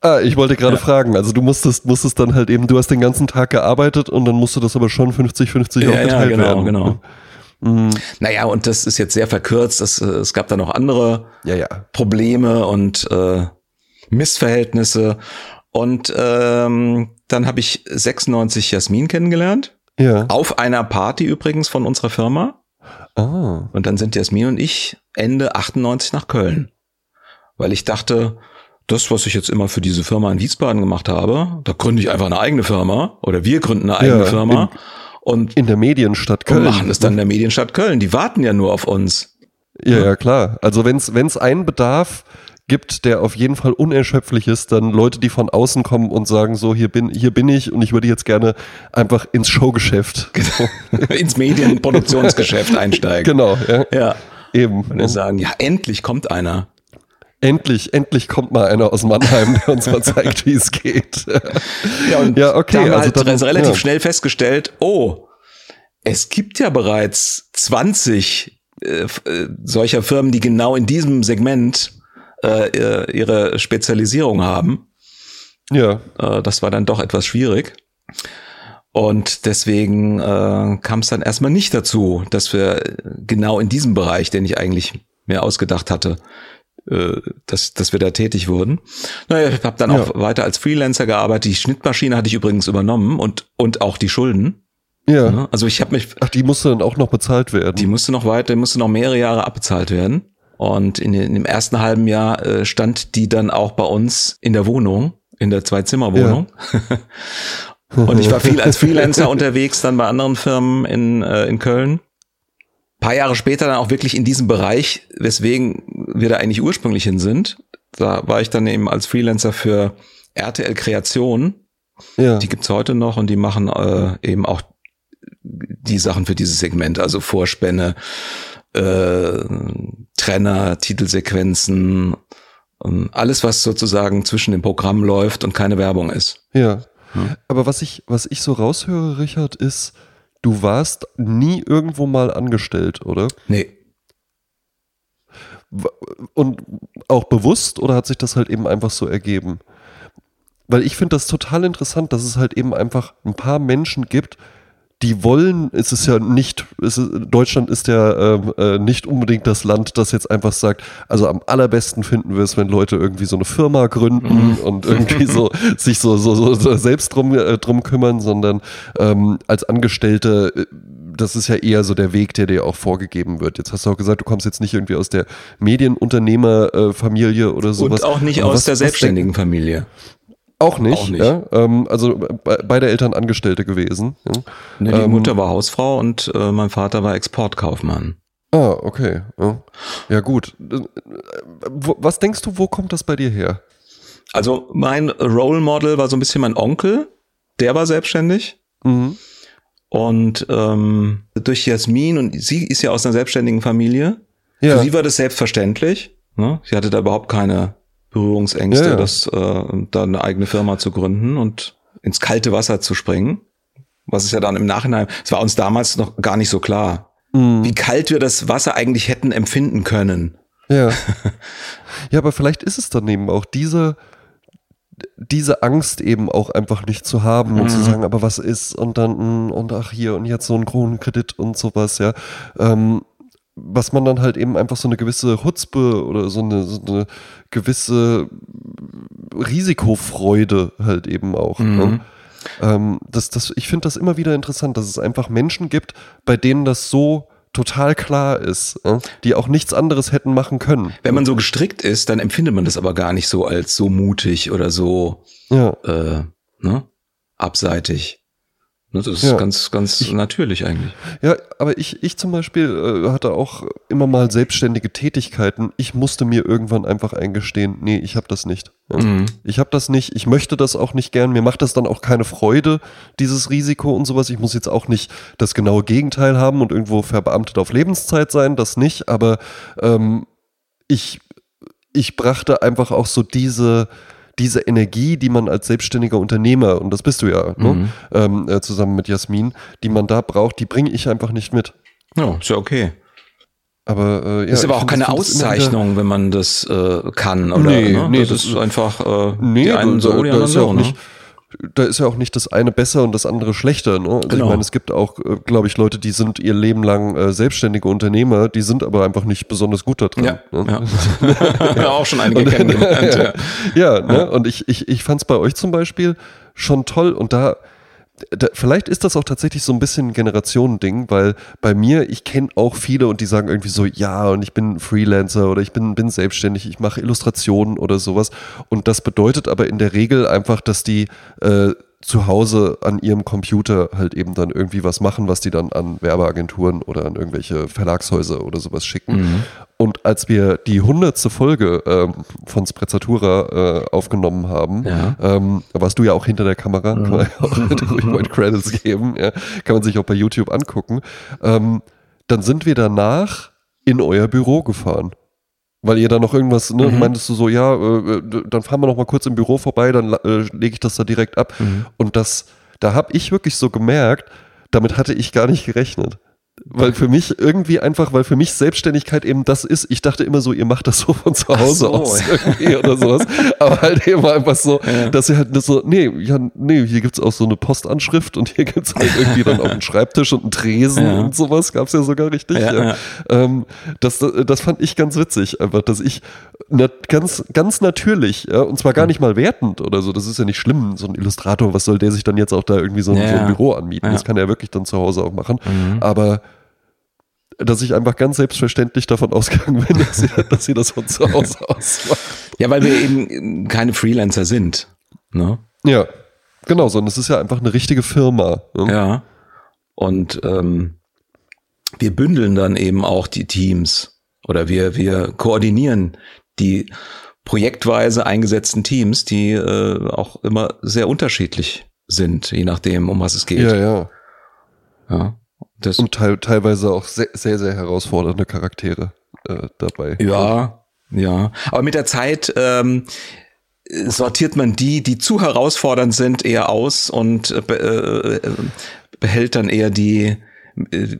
Ah, ich wollte gerade ja. fragen, also du musstest, musstest dann halt eben, du hast den ganzen Tag gearbeitet und dann musste das aber schon 50-50 ja, aufgeteilt ja, genau, werden. genau. Mhm. Naja, und das ist jetzt sehr verkürzt. Das, äh, es gab da noch andere ja, ja. Probleme und äh, Missverhältnisse. Und ähm, dann habe ich 96 Jasmin kennengelernt. Ja. Auf einer Party übrigens von unserer Firma. Ah. Und dann sind Jasmin und ich Ende 98 nach Köln. Weil ich dachte, das, was ich jetzt immer für diese Firma in Wiesbaden gemacht habe, da gründe ich einfach eine eigene Firma oder wir gründen eine eigene ja, Firma. In, und in der Medienstadt Köln. Und machen es dann in der Medienstadt Köln. Die warten ja nur auf uns. Ja, ja, klar. Also wenn es einen Bedarf gibt, der auf jeden Fall unerschöpflich ist, dann Leute, die von außen kommen und sagen, so, hier bin, hier bin ich und ich würde jetzt gerne einfach ins Showgeschäft. Genau. <laughs> ins Medienproduktionsgeschäft <laughs> einsteigen. Genau, ja. Ja. Eben. Und dann sagen, ja, endlich kommt einer. Endlich, endlich kommt mal einer aus Mannheim, der uns mal zeigt, wie es geht. <laughs> Ja, und Ja, okay, da haben wir also halt dann- relativ ja. schnell festgestellt, oh, es gibt ja bereits 20 äh, äh, solcher Firmen, die genau in diesem Segment äh, ihr- ihre Spezialisierung haben. Ja, Äh, das war dann doch etwas schwierig. Und deswegen äh, kam es dann erstmal nicht dazu, dass wir genau in diesem Bereich, den ich eigentlich mir ausgedacht hatte, äh, dass, dass wir da tätig wurden. Naja, ich habe dann Ja. auch weiter als Freelancer gearbeitet. Die Schnittmaschine hatte ich übrigens übernommen und, und auch die Schulden. ja. Ne? Also ich habe mich, Ach, die musste dann auch noch bezahlt werden. die musste noch weiter, die musste noch mehrere Jahre abbezahlt werden. Und in, in dem ersten halben Jahr äh, stand die dann auch bei uns in der Wohnung, in der Zwei-Zimmer-Wohnung. <laughs> Und ich war viel als <laughs> Freelancer unterwegs, dann bei anderen Firmen in, äh, in Köln. paar Jahre später dann auch wirklich in diesem Bereich, weswegen wir da eigentlich ursprünglich hin sind. Da war ich dann eben als Freelancer für RTL Kreation. ja. Die gibt's heute noch und die machen äh, eben auch die Sachen für dieses Segment, also Vorspänne, äh, Trenner, Titelsequenzen, ähm, alles, was sozusagen zwischen dem Programm läuft und keine Werbung ist. Ja. Hm. Aber was ich, was ich so raushöre, Richard, ist, du warst nie irgendwo mal angestellt, oder? Nee. Und auch bewusst oder hat sich das halt eben einfach so ergeben? Weil ich finde das total interessant, dass es halt eben einfach ein paar Menschen gibt, die wollen, es ist ja nicht, ist, Deutschland ist ja ähm, äh, nicht unbedingt das Land, das jetzt einfach sagt, also am allerbesten finden wir es, wenn Leute irgendwie so eine Firma gründen und irgendwie so <laughs> sich so, so, so, so selbst drum, äh, drum kümmern, sondern ähm, als Angestellte, äh, das ist ja eher so der Weg, der dir auch vorgegeben wird. Jetzt hast du auch gesagt, du kommst jetzt nicht irgendwie aus der Medienunternehmerfamilie oder sowas. und auch nicht Aber aus was- der selbstständigen Familie. Auch nicht, Auch nicht. ja. Ähm, also be beide Eltern Angestellte gewesen. Ja. Ne, die Ähm, Mutter war Hausfrau und äh, mein Vater war Exportkaufmann. Ah, okay. Ja, ja gut. Äh, wo- Was denkst du, wo kommt das bei dir her? Also mein Role Model war so ein bisschen mein Onkel, der war selbstständig. Mhm. Und ähm, durch Jasmin, und sie ist ja aus einer selbstständigen Familie, Ja. für sie war das selbstverständlich. Ne? Sie hatte da überhaupt keine Berührungsängste, Ja, ja. das, äh, da eine eigene Firma zu gründen und ins kalte Wasser zu springen. Was ist ja dann im Nachhinein, es war uns damals noch gar nicht so klar, Mhm. wie kalt wir das Wasser eigentlich hätten empfinden können. Ja. <laughs> ja, aber vielleicht ist es dann eben auch diese, diese Angst eben auch einfach nicht zu haben und zu Mhm. sagen, aber was ist und dann, und ach hier und jetzt so ein Kronenkredit und sowas, ja. Ähm, was man dann halt eben einfach so eine gewisse Hutzpe oder so eine, so eine gewisse Risikofreude halt eben auch. Mhm. Ne? Ähm, das, das, ich finde das immer wieder interessant, dass es einfach Menschen gibt, bei denen das so total klar ist, ja? die auch nichts anderes hätten machen können. Wenn man so gestrickt ist, dann empfindet man das aber gar nicht so als so mutig oder so Ja, äh, ne, abseitig. Ne, das ist Ja. ganz, ganz natürlich eigentlich. ja aber ich, ich zum Beispiel äh, hatte auch immer mal selbstständige Tätigkeiten. Ich musste mir irgendwann einfach eingestehen, nee, ich habe das nicht. Ja? Mhm. Ich habe das nicht, ich möchte das auch nicht gern. Mir macht das dann auch keine Freude, dieses Risiko und sowas. Ich muss jetzt auch nicht das genaue Gegenteil haben und irgendwo verbeamtet auf Lebenszeit sein, das nicht. Aber ähm, ich, ich brachte einfach auch so diese, diese Energie, die man als selbstständiger Unternehmer, und das bist du ja, ne? Mhm. ähm, äh, zusammen mit Jasmin, die man da braucht, die bringe ich einfach nicht mit. Ja, ist ja okay. Aber, äh, ja, ist aber auch keine Auszeichnung, wenn man das äh, kann, oder? Nee, ne? nee, das, das ist einfach äh, Nee, die einen so, die da, anderen so. auch Ne? nicht, da ist ja auch nicht das eine besser und das andere schlechter. Ne? Also Genau. ich meine, es gibt auch, äh, glaube ich, Leute, die sind ihr Leben lang äh, selbstständige Unternehmer, die sind aber einfach nicht besonders gut da drin. Ja, ne? <laughs> ja. auch schon einige Und- kennengelernt. <laughs> ja. ja, ne? und ich, ich, ich fand es bei euch zum Beispiel schon toll und da, da, vielleicht ist das auch tatsächlich so ein bisschen Generationending, weil bei mir, ich kenne auch viele und die sagen irgendwie so, ja, und ich bin Freelancer oder ich bin, bin selbstständig, ich mache Illustrationen oder sowas. Und das bedeutet aber in der Regel einfach, dass die äh, zu Hause an ihrem Computer halt eben dann irgendwie was machen, was die dann an Werbeagenturen oder an irgendwelche Verlagshäuser oder sowas schicken. Mhm. Und als wir die hundertste Folge ähm, von Sprezzatura äh, aufgenommen haben, ja. ähm, warst du ja auch hinter der Kamera, mhm. kann man ja auch <laughs> ruhig mal Credits geben, ja, kann man sich auch bei YouTube angucken. Ähm, dann sind wir danach in euer Büro gefahren. Weil ihr da noch irgendwas, ne, mhm. meintest du so, ja, äh, dann fahren wir noch mal kurz im Büro vorbei, dann äh, lege ich das da direkt ab. Mhm. Und das, da habe ich wirklich so gemerkt, damit hatte ich gar nicht gerechnet. Weil für mich irgendwie einfach, weil für mich Selbstständigkeit eben das ist. Ich dachte immer so, ihr macht das so von zu Hause so. aus irgendwie oder sowas. <laughs> Aber halt eben einfach so, ja. dass ihr halt so, nee, ja, nee, hier gibt's auch so eine Postanschrift und hier gibt's halt irgendwie dann auch einen Schreibtisch und einen Tresen ja. und sowas. Gab's ja sogar richtig. Ja, ähm, das, das fand ich ganz witzig, einfach, dass ich ganz, ganz natürlich, ja, und zwar gar nicht mal wertend oder so, das ist ja nicht schlimm, so ein Illustrator, was soll der sich dann jetzt auch da irgendwie so, so ein Büro anmieten? Das kann er wirklich dann zu Hause auch machen. Mhm. Aber dass ich einfach ganz selbstverständlich davon ausgegangen bin, <laughs> dass sie, dass sie das von zu Hause aus macht. Ja, weil wir eben keine Freelancer sind. Ne? Ja, genau, sondern es ist ja einfach eine richtige Firma. Ne? Ja. Und ähm, wir bündeln dann eben auch die Teams oder wir, wir koordinieren die projektweise eingesetzten Teams, die äh, auch immer sehr unterschiedlich sind, je nachdem, um was es geht. Ja, ja. Ja. Das und te teilweise auch sehr, sehr, sehr herausfordernde Charaktere äh, dabei. Ja, ja. Aber mit der Zeit ähm, sortiert man die, die zu herausfordernd sind, eher aus und äh, äh behält dann eher die, äh,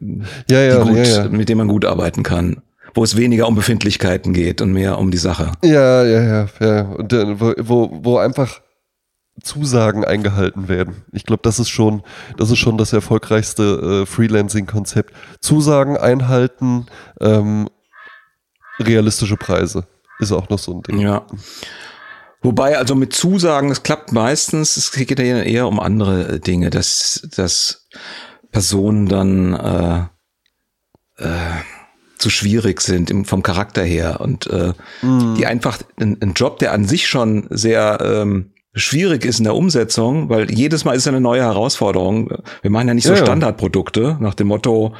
ja, ja, die gut, ja, ja. mit denen man gut arbeiten kann wo es weniger um Befindlichkeiten geht und mehr um die Sache. Ja, ja, ja, ja. Und, äh, wo, wo einfach Zusagen eingehalten werden. Ich glaube, das ist schon, das ist schon das erfolgreichste äh, Freelancing-Konzept. Zusagen einhalten, ähm, realistische Preise ist auch noch so ein Ding. Ja. Wobei, also mit Zusagen, es klappt meistens, es geht ja eher um andere Dinge, dass, dass Personen dann äh, äh, zu schwierig sind im, vom Charakter her und äh, mm. die einfach ein Job, der an sich schon sehr ähm, schwierig ist in der Umsetzung, weil jedes Mal ist eine neue Herausforderung. Wir machen ja nicht so ja, Standardprodukte nach dem Motto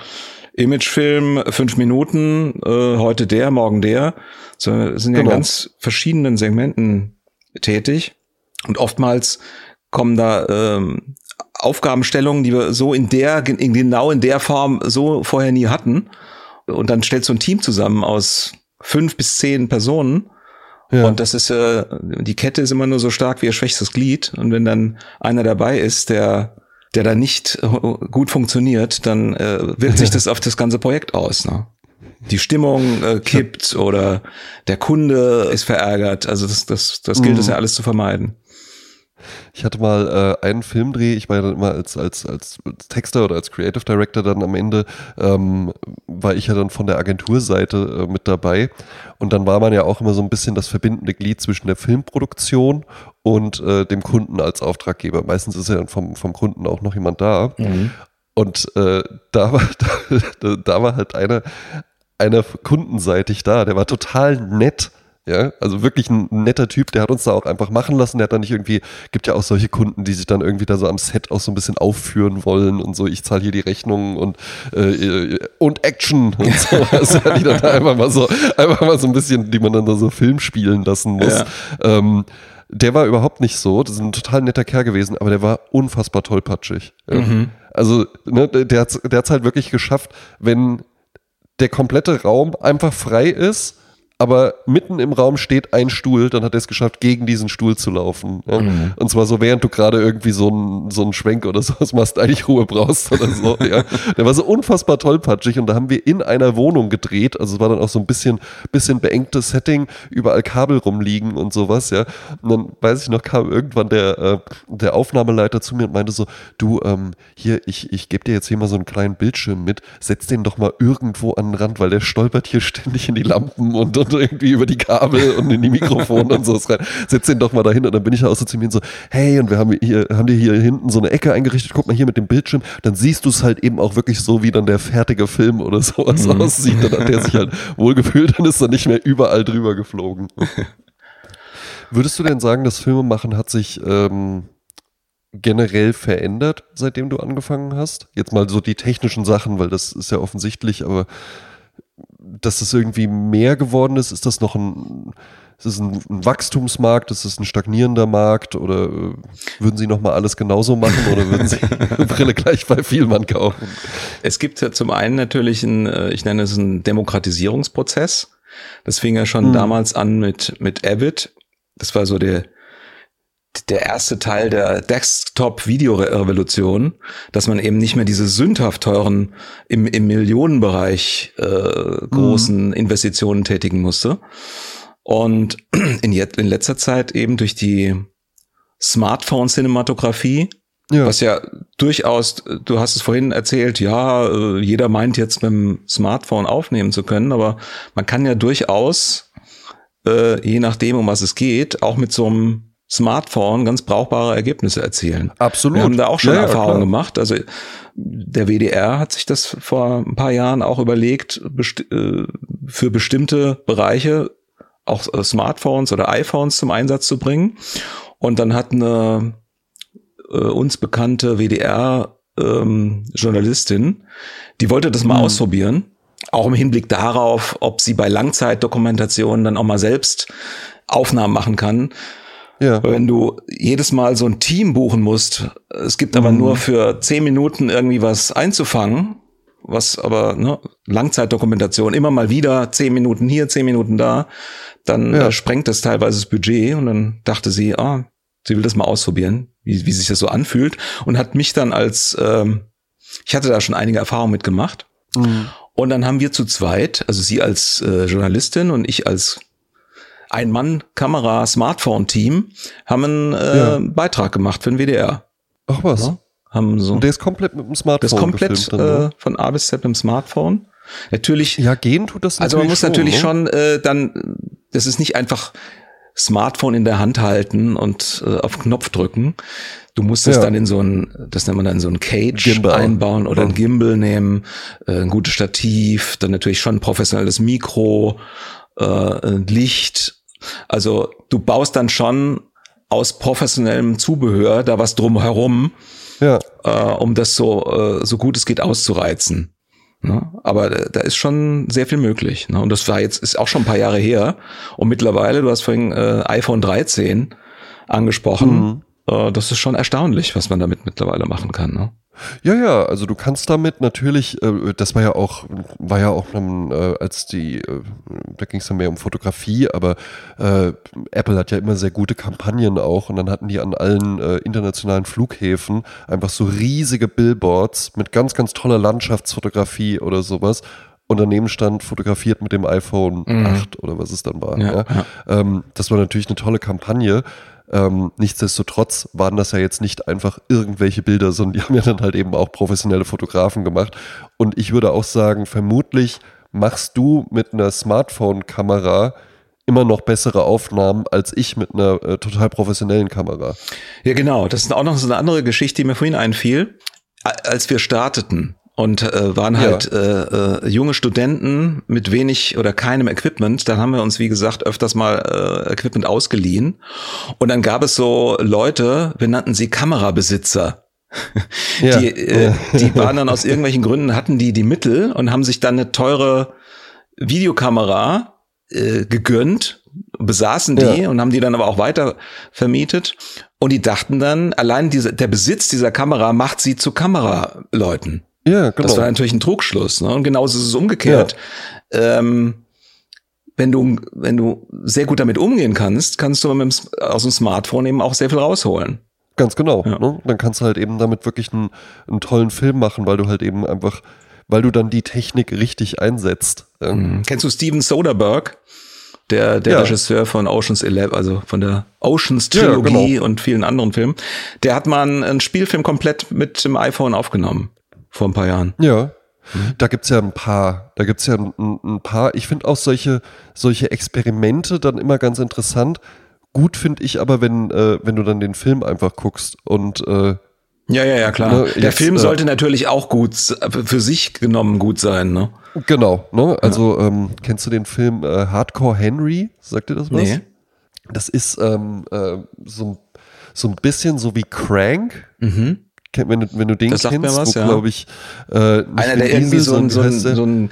Imagefilm, fünf Minuten, äh, heute der, morgen der, wir sind ja genau. in ganz verschiedenen Segmenten tätig und oftmals kommen da ähm, Aufgabenstellungen, die wir so in der, in, genau in der Form so vorher nie hatten. Und dann stellt so ein Team zusammen aus fünf bis zehn Personen ja. Und das ist äh, die Kette ist immer nur so stark wie ihr schwächstes Glied. Und wenn dann einer dabei ist, der der da nicht äh, gut funktioniert, dann äh, wirkt sich <laughs> das auf das ganze Projekt aus. Ne? Die Stimmung äh, kippt oder der Kunde ist verärgert. Also das, das, das gilt es mhm. ja alles zu vermeiden. Ich hatte mal äh, einen Filmdreh, ich war ja dann immer als, als, als Texter oder als Creative Director dann am Ende, ähm, war ich ja dann von der Agenturseite äh, mit dabei. Und dann war man ja auch immer so ein bisschen das verbindende Glied zwischen der Filmproduktion und äh, dem Kunden als Auftraggeber. Meistens ist ja dann vom, vom Kunden auch noch jemand da. Mhm. Und äh, da, war, <laughs> da, da war halt einer, einer kundenseitig da, der war total nett ja, also wirklich ein netter Typ, der hat uns da auch einfach machen lassen. Der hat dann nicht irgendwie, gibt ja auch solche Kunden, die sich dann irgendwie da so am Set auch so ein bisschen aufführen wollen und so, ich zahle hier die Rechnungen und, äh, und Action und <laughs> so. Also die dann da einfach mal so, einfach mal so ein bisschen, die man dann da so Film spielen lassen muss. Ja. Ähm, der war überhaupt nicht so, das ist ein total netter Kerl gewesen, aber der war unfassbar tollpatschig. Ja. Mhm. Also, ne, der hat es halt wirklich geschafft, wenn der komplette Raum einfach frei ist aber mitten im Raum steht ein Stuhl, dann hat er es geschafft, gegen diesen Stuhl zu laufen. Ja? Mhm. Und zwar so, während du gerade irgendwie so einen so einen Schwenk oder <laughs> sowas machst, eigentlich Ruhe brauchst oder so. <laughs> ja. Der war so unfassbar tollpatschig und da haben wir in einer Wohnung gedreht. Also es war dann auch so ein bisschen, bisschen beengtes Setting, überall Kabel rumliegen und sowas, ja. Und dann weiß ich noch, kam irgendwann der, äh, der Aufnahmeleiter zu mir und meinte so, du, ähm, hier, ich, ich gebe dir jetzt hier mal so einen kleinen Bildschirm mit, setz den doch mal irgendwo an den Rand, weil der stolpert hier <laughs> ständig in die Lampen und, und und irgendwie über die Kabel und in die Mikrofone und so rein. Setz den doch mal dahin und dann bin ich auch so zu mir so, hey, und wir haben hier, haben dir hier hinten so eine Ecke eingerichtet, guck mal hier mit dem Bildschirm, dann siehst du es halt eben auch wirklich so, wie dann der fertige Film oder sowas mhm. aussieht. Dann hat der sich halt wohlgefühlt und ist dann nicht mehr überall drüber geflogen. <laughs> Würdest du denn sagen, das Filmemachen hat sich ähm, generell verändert, seitdem du angefangen hast? Jetzt mal so die technischen Sachen, weil das ist ja offensichtlich, aber dass das irgendwie mehr geworden ist, ist das noch ein, ist es ein, ein Wachstumsmarkt, ist es ein stagnierender Markt oder äh, würden Sie nochmal alles genauso machen oder würden Sie <laughs> eine Brille gleich bei Vielmann kaufen? Es gibt ja zum einen natürlich einen, äh, ich nenne es einen Demokratisierungsprozess. Das fing ja schon hm. damals an mit, mit Avid. Das war so der, der erste Teil der Desktop-Video-Revolution, dass man eben nicht mehr diese sündhaft teuren, im, im Millionenbereich äh, großen mhm. Investitionen tätigen musste. Und <clears throat> in, in letzter Zeit eben durch die Smartphone-Cinematografie, ja. was ja durchaus, du hast es vorhin erzählt, ja, äh, jeder meint jetzt mit dem Smartphone aufnehmen zu können, aber man kann ja durchaus, äh, je nachdem, um was es geht, auch mit so einem Smartphone ganz brauchbare Ergebnisse erzielen. Absolut. Wir haben da auch schon ja, Erfahrungen ja, gemacht. Also der WDR hat sich das vor ein paar Jahren auch überlegt, besti äh, für bestimmte Bereiche auch äh, Smartphones oder iPhones zum Einsatz zu bringen. Und dann hat eine äh, uns bekannte WDR-Journalistin, ähm, die wollte das mal mhm. ausprobieren. Auch im Hinblick darauf, ob sie bei Langzeitdokumentationen dann auch mal selbst Aufnahmen machen kann. Ja. Wenn du jedes Mal so ein Team buchen musst, es gibt aber mhm. nur für zehn Minuten irgendwie was einzufangen, was aber ne, Langzeitdokumentation immer mal wieder zehn Minuten hier, zehn Minuten da, dann ja. äh, sprengt das teilweise das Budget und dann dachte sie, ah, sie will das mal ausprobieren, wie, wie sich das so anfühlt und hat mich dann als, ähm, ich hatte da schon einige Erfahrungen mitgemacht mhm. und dann haben wir zu zweit, also sie als äh, Journalistin und ich als ein Mann Kamera Smartphone Team haben einen äh, ja. Beitrag gemacht für den WDR. Ach was. Ja, haben so. Und der ist komplett mit dem Smartphone. Das ist komplett dann, äh, von A bis Z mit dem Smartphone. Natürlich. Ja, gehen tut das natürlich Also man muss schon, natürlich ne? schon äh, dann, das ist nicht einfach Smartphone in der Hand halten und äh, auf Knopf drücken. Du musst es ja. dann in so ein, das nennt man dann so ein Cage Gimbal. einbauen oder ein Gimbal nehmen, äh, ein gutes Stativ, dann natürlich schon ein professionelles Mikro, äh, Licht. Also du baust dann schon aus professionellem Zubehör da was drumherum, ja. äh, um das so, äh, so gut es geht auszureizen. Ne? Aber da ist schon sehr viel möglich. Ne? Und das war jetzt, ist auch schon ein paar Jahre her. Und mittlerweile, du hast vorhin äh, iPhone 13 angesprochen. Mhm. Äh, das ist schon erstaunlich, was man damit mittlerweile machen kann. Ne? Ja, ja, also du kannst damit natürlich, äh, das war ja auch, war ja auch, äh, als die, äh, da ging es dann mehr um Fotografie, aber äh, Apple hat ja immer sehr gute Kampagnen auch und dann hatten die an allen äh, internationalen Flughäfen einfach so riesige Billboards mit ganz, ganz toller Landschaftsfotografie oder sowas und daneben stand fotografiert mit dem iPhone mhm. 8 oder was es dann war. Ja, ja. Ja. Ähm, das war natürlich eine tolle Kampagne. Ähm, nichtsdestotrotz waren das ja jetzt nicht einfach irgendwelche Bilder, sondern die <laughs> haben ja dann halt eben auch professionelle Fotografen gemacht. Und ich würde auch sagen, vermutlich machst du mit einer Smartphone-Kamera immer noch bessere Aufnahmen als ich mit einer äh, total professionellen Kamera. Ja, genau. Das ist auch noch so eine andere Geschichte, die mir vorhin einfiel. Als wir starteten, und äh, waren halt ja. äh, äh, junge Studenten mit wenig oder keinem Equipment. Dann haben wir uns, wie gesagt, öfters mal äh, Equipment ausgeliehen. Und dann gab es so Leute, wir nannten sie Kamerabesitzer. Ja. Die, äh, die waren dann aus irgendwelchen Gründen, hatten die die Mittel und haben sich dann eine teure Videokamera äh, gegönnt, besaßen die ja. und haben die dann aber auch weiter vermietet. Und die dachten dann, allein diese, der Besitz dieser Kamera macht sie zu Kameraleuten. Ja, genau. Das war natürlich ein Trugschluss. Ne? Und genauso ist es umgekehrt. Ja. Ähm, wenn du, wenn du sehr gut damit umgehen kannst, kannst du mit dem, aus dem Smartphone eben auch sehr viel rausholen. Ganz genau. Ja. Ne? Dann kannst du halt eben damit wirklich einen, einen tollen Film machen, weil du halt eben einfach, weil du dann die Technik richtig einsetzt. Mhm. Kennst du Steven Soderbergh? Der, der ja. Regisseur von Oceans 11, also von der Oceans Trilogie ja, genau. und vielen anderen Filmen. Der hat mal einen, einen Spielfilm komplett mit dem iPhone aufgenommen vor ein paar Jahren. Ja. Mhm. Da gibt's ja ein paar, da gibt's ja ein, ein paar, ich finde auch solche, solche Experimente dann immer ganz interessant. Gut finde ich aber, wenn, äh, wenn du dann den Film einfach guckst und äh, ja, ja, ja, klar. Ne, Der jetzt, Film äh, sollte äh, natürlich auch gut, für sich genommen gut sein, ne? Genau, ne? Also, ja. ähm, kennst du den Film äh, Hardcore Henry? Sagt dir das was? Nee. Das ist ähm, äh, so, so ein bisschen so wie Crank. Mhm. Wenn du, wenn du den Das sagt kennst, mir was, wo ja. glaube ich äh, Einer, der irgendwie so ein, so, ein, so ein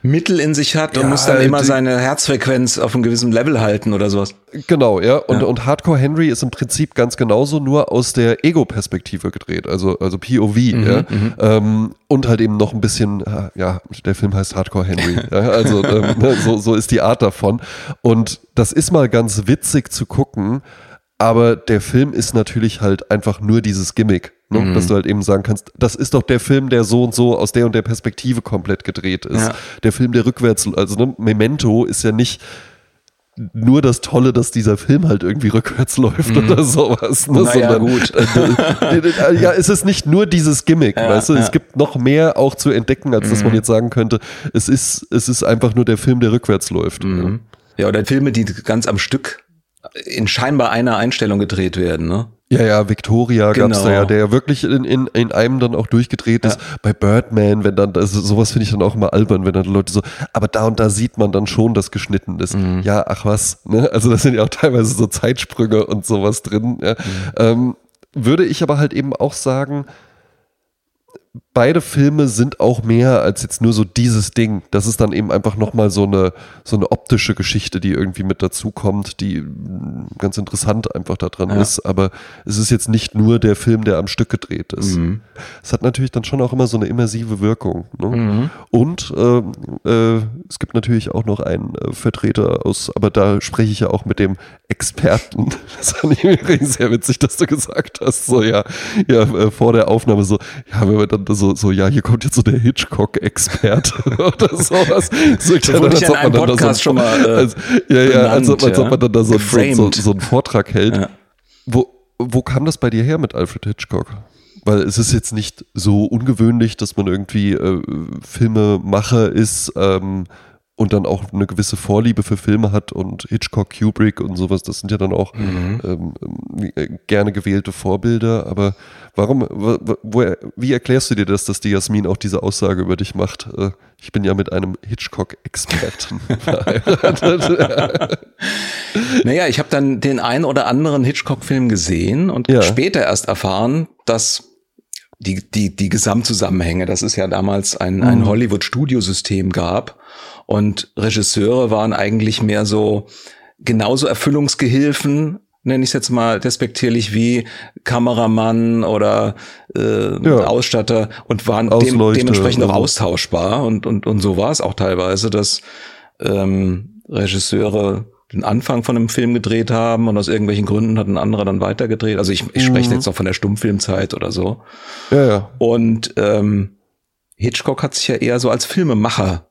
Mittel in sich hat und Ja, muss dann immer die- seine Herzfrequenz auf einem gewissen Level halten oder sowas. Genau, ja. Und, Ja. und Hardcore Henry ist im Prinzip ganz genauso, nur aus der Ego-Perspektive gedreht, also, also POV, Mhm, ja. Ähm, und halt eben noch ein bisschen, äh, ja, der Film heißt Hardcore Henry. <laughs> ja, also ähm, ne, so, so ist die Art davon. Und das ist mal ganz witzig zu gucken, aber der Film ist natürlich halt einfach nur dieses Gimmick. Ne? Mhm. Dass du halt eben sagen kannst, das ist doch der Film, der so und so aus der und der Perspektive komplett gedreht ist. Ja. Der Film, der rückwärts, also ne, Memento ist ja nicht nur das Tolle, dass dieser Film halt irgendwie rückwärts läuft oder sowas. Ne? Naja, gut. <laughs> äh, ja, es ist nicht nur dieses Gimmick, Ja, weißt du, es ja. gibt noch mehr auch zu entdecken, als dass man jetzt sagen könnte, es ist, es ist einfach nur der Film, der rückwärts läuft. Ja, oder Filme, die ganz am Stück in scheinbar einer Einstellung gedreht werden, ne? Ja, ja, Victoria gab's Genau. da ja, der ja wirklich in, in, in einem dann auch durchgedreht ist. Bei Birdman, wenn dann, also sowas finde ich dann auch immer albern, wenn dann Leute so, aber da und da sieht man dann schon, dass geschnitten ist. Ja, ach was, ne? Also das sind ja auch teilweise so Zeitsprünge und sowas drin. Ja. Ähm, würde ich aber halt eben auch sagen, beide Filme sind auch mehr als jetzt nur so dieses Ding. Das ist dann eben einfach nochmal so eine, so eine optische Geschichte, die irgendwie mit dazukommt, die ganz interessant einfach da dran Ja. ist. Aber es ist jetzt nicht nur der Film, der am Stück gedreht ist. Es hat natürlich dann schon auch immer so eine immersive Wirkung. Ne? Und ähm, äh, es gibt natürlich auch noch einen äh, Vertreter aus, aber da spreche ich ja auch mit dem Experten. <laughs> Das fand ich übrigens sehr witzig, dass du gesagt hast, so ja, ja, äh, vor der Aufnahme so, ja, wenn wir dann so, so, ja, hier kommt jetzt so der Hitchcock-Experte <laughs> oder sowas. So, Das wurde ich in einem Podcast schon mal, äh, als, ja, ja, als, ob- benannt, als ob ja. man dann da so, so, so, so einen Vortrag hält. Ja. Wo, wo kam das bei dir her mit Alfred Hitchcock? Weil es ist jetzt nicht so ungewöhnlich, dass man irgendwie äh, Filmemacher ist ähm, und dann auch eine gewisse Vorliebe für Filme hat und Hitchcock, Kubrick und sowas, das sind ja dann auch Mhm. ähm, äh, gerne gewählte Vorbilder. Aber warum, wo, wo, wie erklärst du dir das, dass die Jasmin auch diese Aussage über dich macht? Äh, ich bin ja mit einem Hitchcock-Experten <laughs> verheiratet. <laughs> Naja, ich habe dann den einen oder anderen Hitchcock-Film gesehen und Ja. später erst erfahren, dass die, die, die Gesamtzusammenhänge, dass es ja damals ein, ein Hollywood-Studiosystem gab. Und Regisseure waren eigentlich mehr so genauso Erfüllungsgehilfen, nenne ich es jetzt mal despektierlich, wie Kameramann oder äh, Ja. Ausstatter und waren dem, dementsprechend auch austauschbar. Und, und, und so war es auch teilweise, dass ähm, Regisseure den Anfang von einem Film gedreht haben und aus irgendwelchen Gründen hat ein anderer dann weitergedreht. Also ich, ich spreche jetzt noch von der Stummfilmzeit oder so. ja, ja. Und ähm, Hitchcock hat sich ja eher so als Filmemacher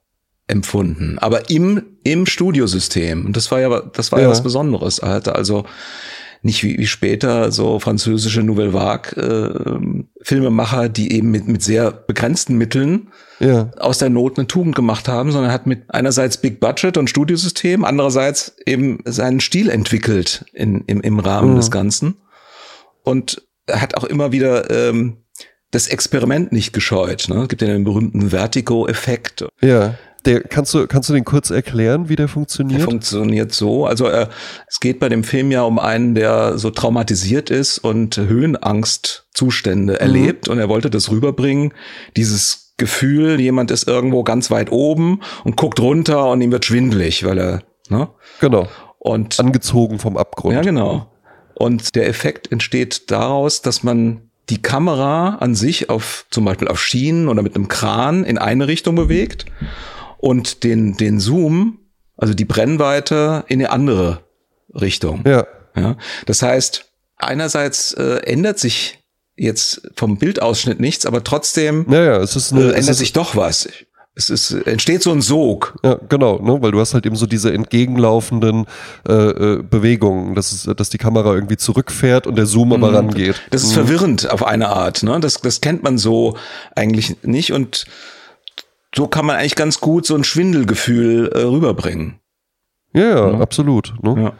empfunden, aber im im Studiosystem. Und das war ja das war ja, Ja. was Besonderes. Er hatte also nicht wie, wie später so französische Nouvelle Vague äh, Filmemacher, die eben mit mit sehr begrenzten Mitteln ja. aus der Not eine Tugend gemacht haben, sondern er hat mit einerseits Big Budget und Studiosystem, andererseits eben seinen Stil entwickelt in, im, im Rahmen Mhm. des Ganzen. Und er hat auch immer wieder ähm, das Experiment nicht gescheut. Ne? Es gibt ja den berühmten Vertigo-Effekt. Ja, der, kannst du, kannst du den kurz erklären, wie der Der funktioniert? funktioniert so. Also äh, es geht bei dem Film ja um einen, der so traumatisiert ist und Höhenangstzustände erlebt und er wollte das rüberbringen. Dieses Gefühl, jemand ist irgendwo ganz weit oben und guckt runter und ihm wird schwindelig, weil er, ne? genau. Und Angezogen vom Abgrund. ja, genau. Und der Effekt entsteht daraus, dass man die Kamera an sich auf zum Beispiel auf Schienen oder mit einem Kran in eine Richtung bewegt und den, den Zoom, also die Brennweite, in eine andere Richtung. Ja, Ja? Das heißt, einerseits äh, ändert sich jetzt vom Bildausschnitt nichts, aber trotzdem naja, es ist äh, eine, es ändert ist, sich doch was. Es ist, entsteht so ein Sog. ja, genau, ne, weil du hast halt eben so diese entgegenlaufenden äh, äh, Bewegungen, dass, es, dass die Kamera irgendwie zurückfährt und der Zoom aber rangeht. Mhm. Das ist verwirrend auf eine Art. Ne? Das, das kennt man so eigentlich nicht und so kann man eigentlich ganz gut so ein Schwindelgefühl äh, rüberbringen. Ja, ja, Ja. absolut. Ne? Ja.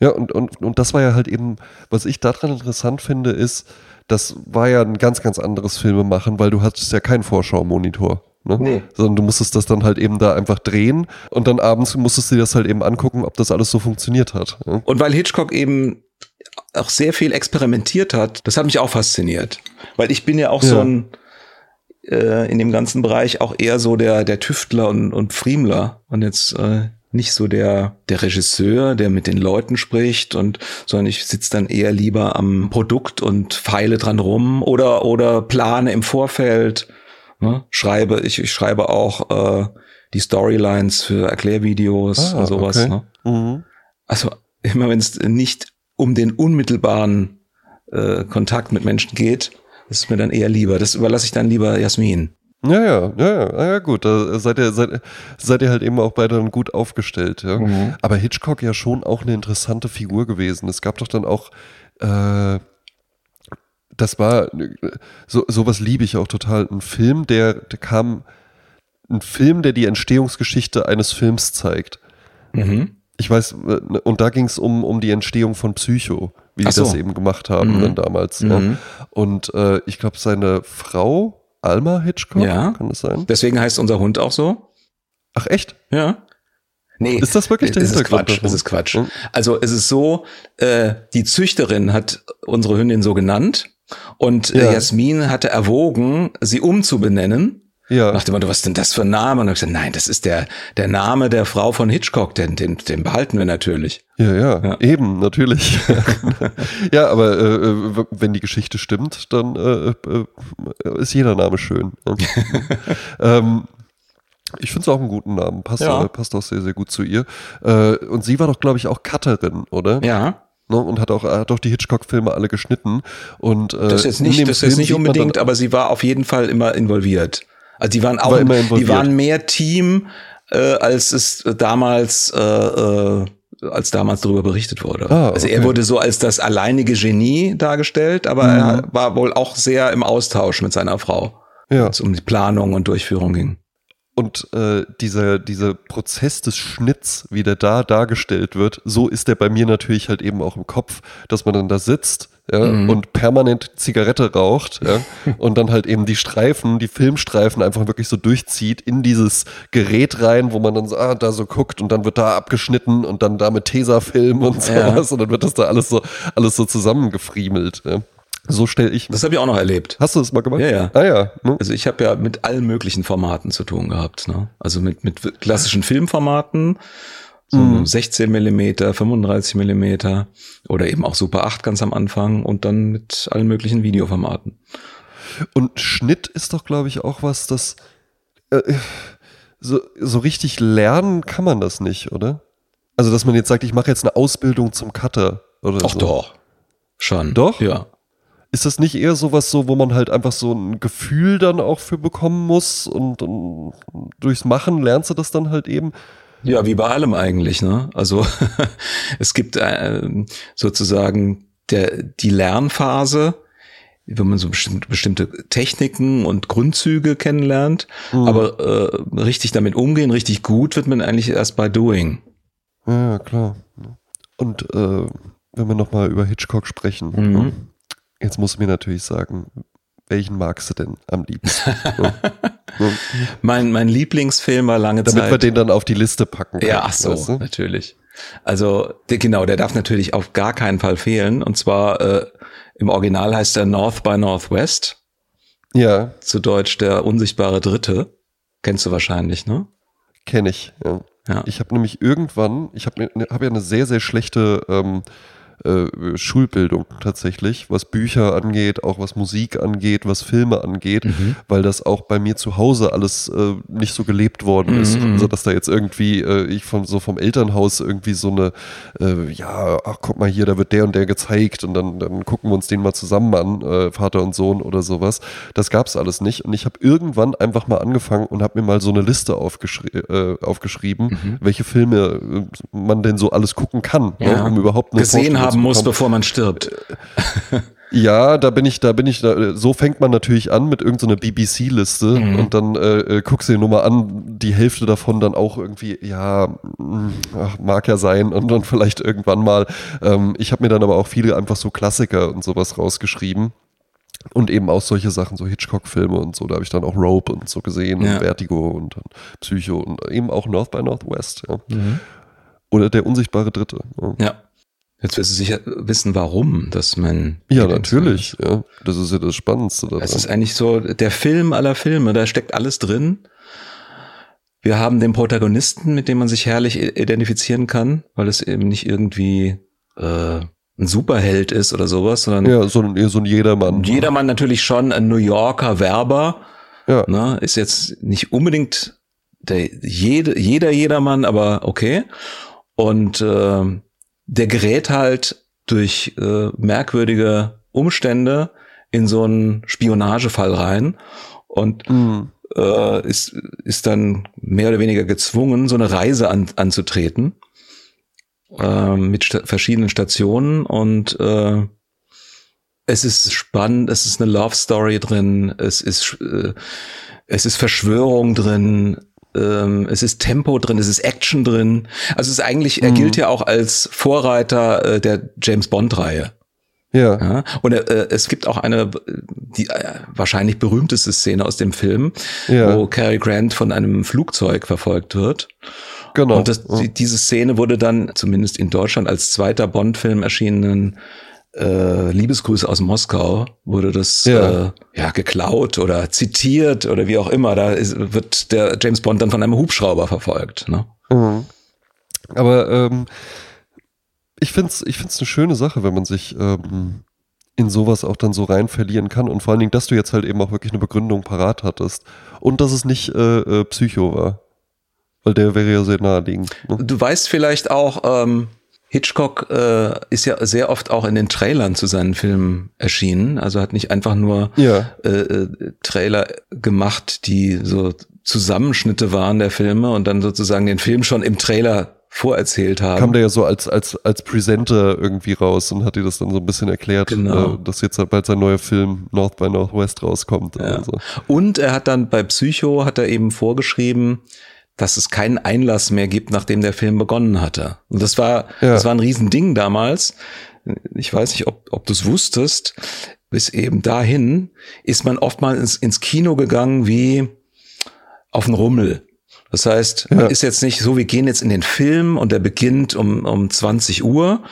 Ja, und, und, und das war ja halt eben, was ich daran interessant finde, ist, das war ja ein ganz, ganz anderes Filmemachen, weil du hattest ja keinen Vorschau-Monitor. Ne? Nee. Sondern du musstest das dann halt eben da einfach drehen und dann abends musstest du dir das halt eben angucken, ob das alles so funktioniert hat. Ne? Und weil Hitchcock eben auch sehr viel experimentiert hat, das hat mich auch fasziniert. Weil ich bin ja auch Ja. so ein, äh, in dem ganzen Bereich auch eher so der, der Tüftler und, und Friemler und jetzt äh, nicht so der, der Regisseur, der mit den Leuten spricht und, sondern ich sitze dann eher lieber am Produkt und feile dran rum oder, oder plane im Vorfeld, ne? schreibe, ich, ich schreibe auch, äh, die Storylines für Erklärvideos Ah, und sowas, okay. ne? Mhm. Also immer wenn es nicht um den unmittelbaren äh, Kontakt mit Menschen geht, das ist mir dann eher lieber. Das überlasse ich dann lieber Jasmin. Ja, ja, ja, ja, gut. Da seid ihr, seid, seid ihr halt eben auch beide dann gut aufgestellt, ja. Mhm. Aber Hitchcock ja schon auch eine interessante Figur gewesen. Es gab doch dann auch, äh, das war, so, sowas liebe ich auch total. Ein Film, der, der kam, ein Film, der die Entstehungsgeschichte eines Films zeigt. Mhm. Ich weiß, äh, und da ging es um, um die Entstehung von Psycho, wie die Ach so. das eben gemacht haben Mhm. dann damals. Ja. Mhm. Und äh, ich glaube, seine Frau, Alma Hitchcock, Ja. kann das sein? Deswegen heißt unser Hund auch so. Ach echt? Ja. Nee. Ist das wirklich der es ist Hintergrund Quatsch. davon? Es ist Quatsch. Hm? Also es ist so, äh, die Züchterin hat unsere Hündin so genannt und äh, Ja. Jasmin hatte erwogen, sie umzubenennen. Ja. Nach dem Motto, was ist denn das für ein Name? Und ich gesagt, nein, das ist der, der Name der Frau von Hitchcock, den, den, den behalten wir natürlich. Ja, ja, Ja. eben, natürlich. <laughs> ja, aber äh, äh, wenn die Geschichte stimmt, dann äh, äh, ist jeder Name schön. Ja. <laughs> ähm, ich finde es auch einen guten Namen. Passt, Ja. äh, passt auch sehr, sehr gut zu ihr. Äh, und sie war doch, glaube ich, auch Cutterin, oder? Ja. Ne? Und hat auch, hat auch die Hitchcock-Filme alle geschnitten. Und, äh, Das ist jetzt nicht, das ist jetzt nicht unbedingt, aber sie war auf jeden Fall immer involviert. Also die waren auch, War die waren mehr Team, äh, als es damals, äh, äh, als damals darüber berichtet wurde. Ah, Also er okay. Mhm. wurde so als das alleinige Genie dargestellt, aber er war wohl auch sehr im Austausch mit seiner Frau, ja. wenn es um die Planung und Durchführung ging. Und äh, dieser, dieser Prozess des Schnitts, wie der da dargestellt wird, so ist der bei mir natürlich halt eben auch im Kopf, dass man dann da sitzt ja, Mhm. und permanent Zigarette raucht ja, <laughs> und dann halt eben die Streifen, die Filmstreifen einfach wirklich so durchzieht in dieses Gerät rein, wo man dann so, ah, da so guckt und dann wird da abgeschnitten und dann da mit Tesafilm und Ja. sowas und dann wird das da alles so, alles so zusammengefriemelt. Ja. So stelle ich mir. Das habe ich auch noch erlebt. Hast du das mal gemacht? Ja, ja. Ah ja. Ne? Also ich habe ja mit allen möglichen Formaten zu tun gehabt. Ne? Also mit, mit klassischen Filmformaten, so Mhm. 16 Millimeter, 35 Millimeter oder eben auch Super 8 ganz am Anfang und dann mit allen möglichen Videoformaten. Und Schnitt ist doch, glaube ich, auch was, das äh, so, so richtig lernen kann man das nicht, oder? Also, dass man jetzt sagt, ich mache jetzt eine Ausbildung zum Cutter oder Ach so. doch. Schon. Doch? Ja. Ist das nicht eher sowas so, wo man halt einfach so ein Gefühl dann auch für bekommen muss und, und durchs Machen lernst du das dann halt eben? Ja, wie bei allem eigentlich, ne? Also <laughs> es gibt äh, sozusagen der, die Lernphase, wenn man so bestimmt, bestimmte Techniken und Grundzüge kennenlernt, aber äh, richtig damit umgehen, richtig gut wird man eigentlich erst bei Doing. Ja, klar. Und äh, wenn wir nochmal über Hitchcock sprechen, Mhm. jetzt musst du mir natürlich sagen, welchen magst du denn am liebsten? <laughs> Mein, mein Lieblingsfilm war lange Damit Zeit. wir den dann auf die Liste packen können. ja, ach so, weißt du? natürlich. Also der, genau, der darf natürlich auf gar keinen Fall fehlen. Und zwar äh, im Original heißt er North by Northwest. Ja, zu Deutsch der unsichtbare Dritte. Kennst du wahrscheinlich, ne? kenne ich. Ja. Ja. Ich habe nämlich irgendwann, ich habe hab ja eine sehr, sehr schlechte ähm, äh, Schulbildung tatsächlich, was Bücher angeht, auch was Musik angeht, was Filme angeht, Mhm. weil das auch bei mir zu Hause alles äh, nicht so gelebt worden ist. Mhm. Also dass da jetzt irgendwie äh, ich vom so vom Elternhaus irgendwie so eine, äh, ja, ach guck mal hier, da wird der und der gezeigt und dann, dann gucken wir uns den mal zusammen an, äh, Vater und Sohn oder sowas. Das gab's alles nicht. Und ich habe irgendwann einfach mal angefangen und habe mir mal so eine Liste aufgeschri aufgeschrieben, welche Filme man denn so alles gucken kann, Mhm. Ja. ne, um überhaupt eine Gesehen Vorstellung haben muss, bevor man stirbt. <laughs> Ja, da bin ich, da bin ich, da, so fängt man natürlich an mit irgendeiner BBC-Liste Mhm. und dann äh, äh, guckst du dir nur mal an, die Hälfte davon dann auch irgendwie, ja, mh, ach, mag ja sein und dann vielleicht irgendwann mal. Ähm, ich habe mir dann aber auch viele einfach so Klassiker und sowas rausgeschrieben. Und eben auch solche Sachen, so Hitchcock-Filme und so, da habe ich dann auch Rope und so gesehen Ja. und Vertigo und dann Psycho und eben auch North by Northwest. Ja. Mhm. Oder der unsichtbare Dritte. Ja. Ja. Jetzt wirst du sicher wissen, warum das mein. Ja, natürlich. Ja, das ist ja das Spannendste daran. Es ist eigentlich so der Film aller Filme. Da steckt alles drin. Wir haben den Protagonisten, mit dem man sich herrlich identifizieren kann, weil es eben nicht irgendwie äh, ein Superheld ist oder sowas, sondern ja, so ein, so ein Jedermann. Jedermann natürlich schon ein New Yorker Werber. Ja. Ne, ist jetzt nicht unbedingt der jede, jeder Jedermann, aber okay. Und äh, der gerät halt durch äh, merkwürdige Umstände in so einen Spionagefall rein und mhm. äh, ist, ist dann mehr oder weniger gezwungen, so eine Reise an, anzutreten äh, mit sta verschiedenen Stationen und äh, es ist spannend, es ist eine Love Story drin, es ist äh, es ist Verschwörung drin, ähm, es ist Tempo drin, es ist Action drin. Also es ist eigentlich, er gilt mhm. ja auch als Vorreiter äh, der James Bond-Reihe. Ja. ja. Und äh, es gibt auch eine, die äh, wahrscheinlich berühmteste Szene aus dem Film, ja. wo Cary Grant von einem Flugzeug verfolgt wird. Genau. Und das, ja. diese Szene wurde dann zumindest in Deutschland als zweiter Bond-Film erschienenen äh, Liebesgrüße aus Moskau wurde das ja. Äh, ja geklaut oder zitiert oder wie auch immer. Da ist, wird der James Bond dann von einem Hubschrauber verfolgt. Ne? Mhm. Aber ähm, ich finde es ich find's eine schöne Sache, wenn man sich ähm, in sowas auch dann so rein verlieren kann und vor allen Dingen, dass du jetzt halt eben auch wirklich eine Begründung parat hattest und dass es nicht äh, äh, Psycho war. Weil der wäre ja sehr naheliegend. Ne? Du weißt vielleicht auch, ähm, Hitchcock äh, ist ja sehr oft auch in den Trailern zu seinen Filmen erschienen. Also hat nicht einfach nur ja. äh, äh, Trailer gemacht, die so Zusammenschnitte waren der Filme und dann sozusagen den Film schon im Trailer vorerzählt haben. Kam der ja so als, als, als Presenter irgendwie raus und hat dir das dann so ein bisschen erklärt, genau. äh, dass jetzt halt bald sein neuer Film North by Northwest rauskommt. Ja. Also. Und er hat dann bei Psycho hat er eben vorgeschrieben, dass es keinen Einlass mehr gibt, nachdem der Film begonnen hatte. Und das war, ja. das war ein Riesending damals. Ich weiß nicht, ob, ob du es wusstest. Bis eben dahin ist man oftmals ins, ins Kino gegangen wie auf einen Rummel. Das heißt, man ist jetzt nicht so, wir gehen jetzt in den Film und der beginnt um, um 20 Uhr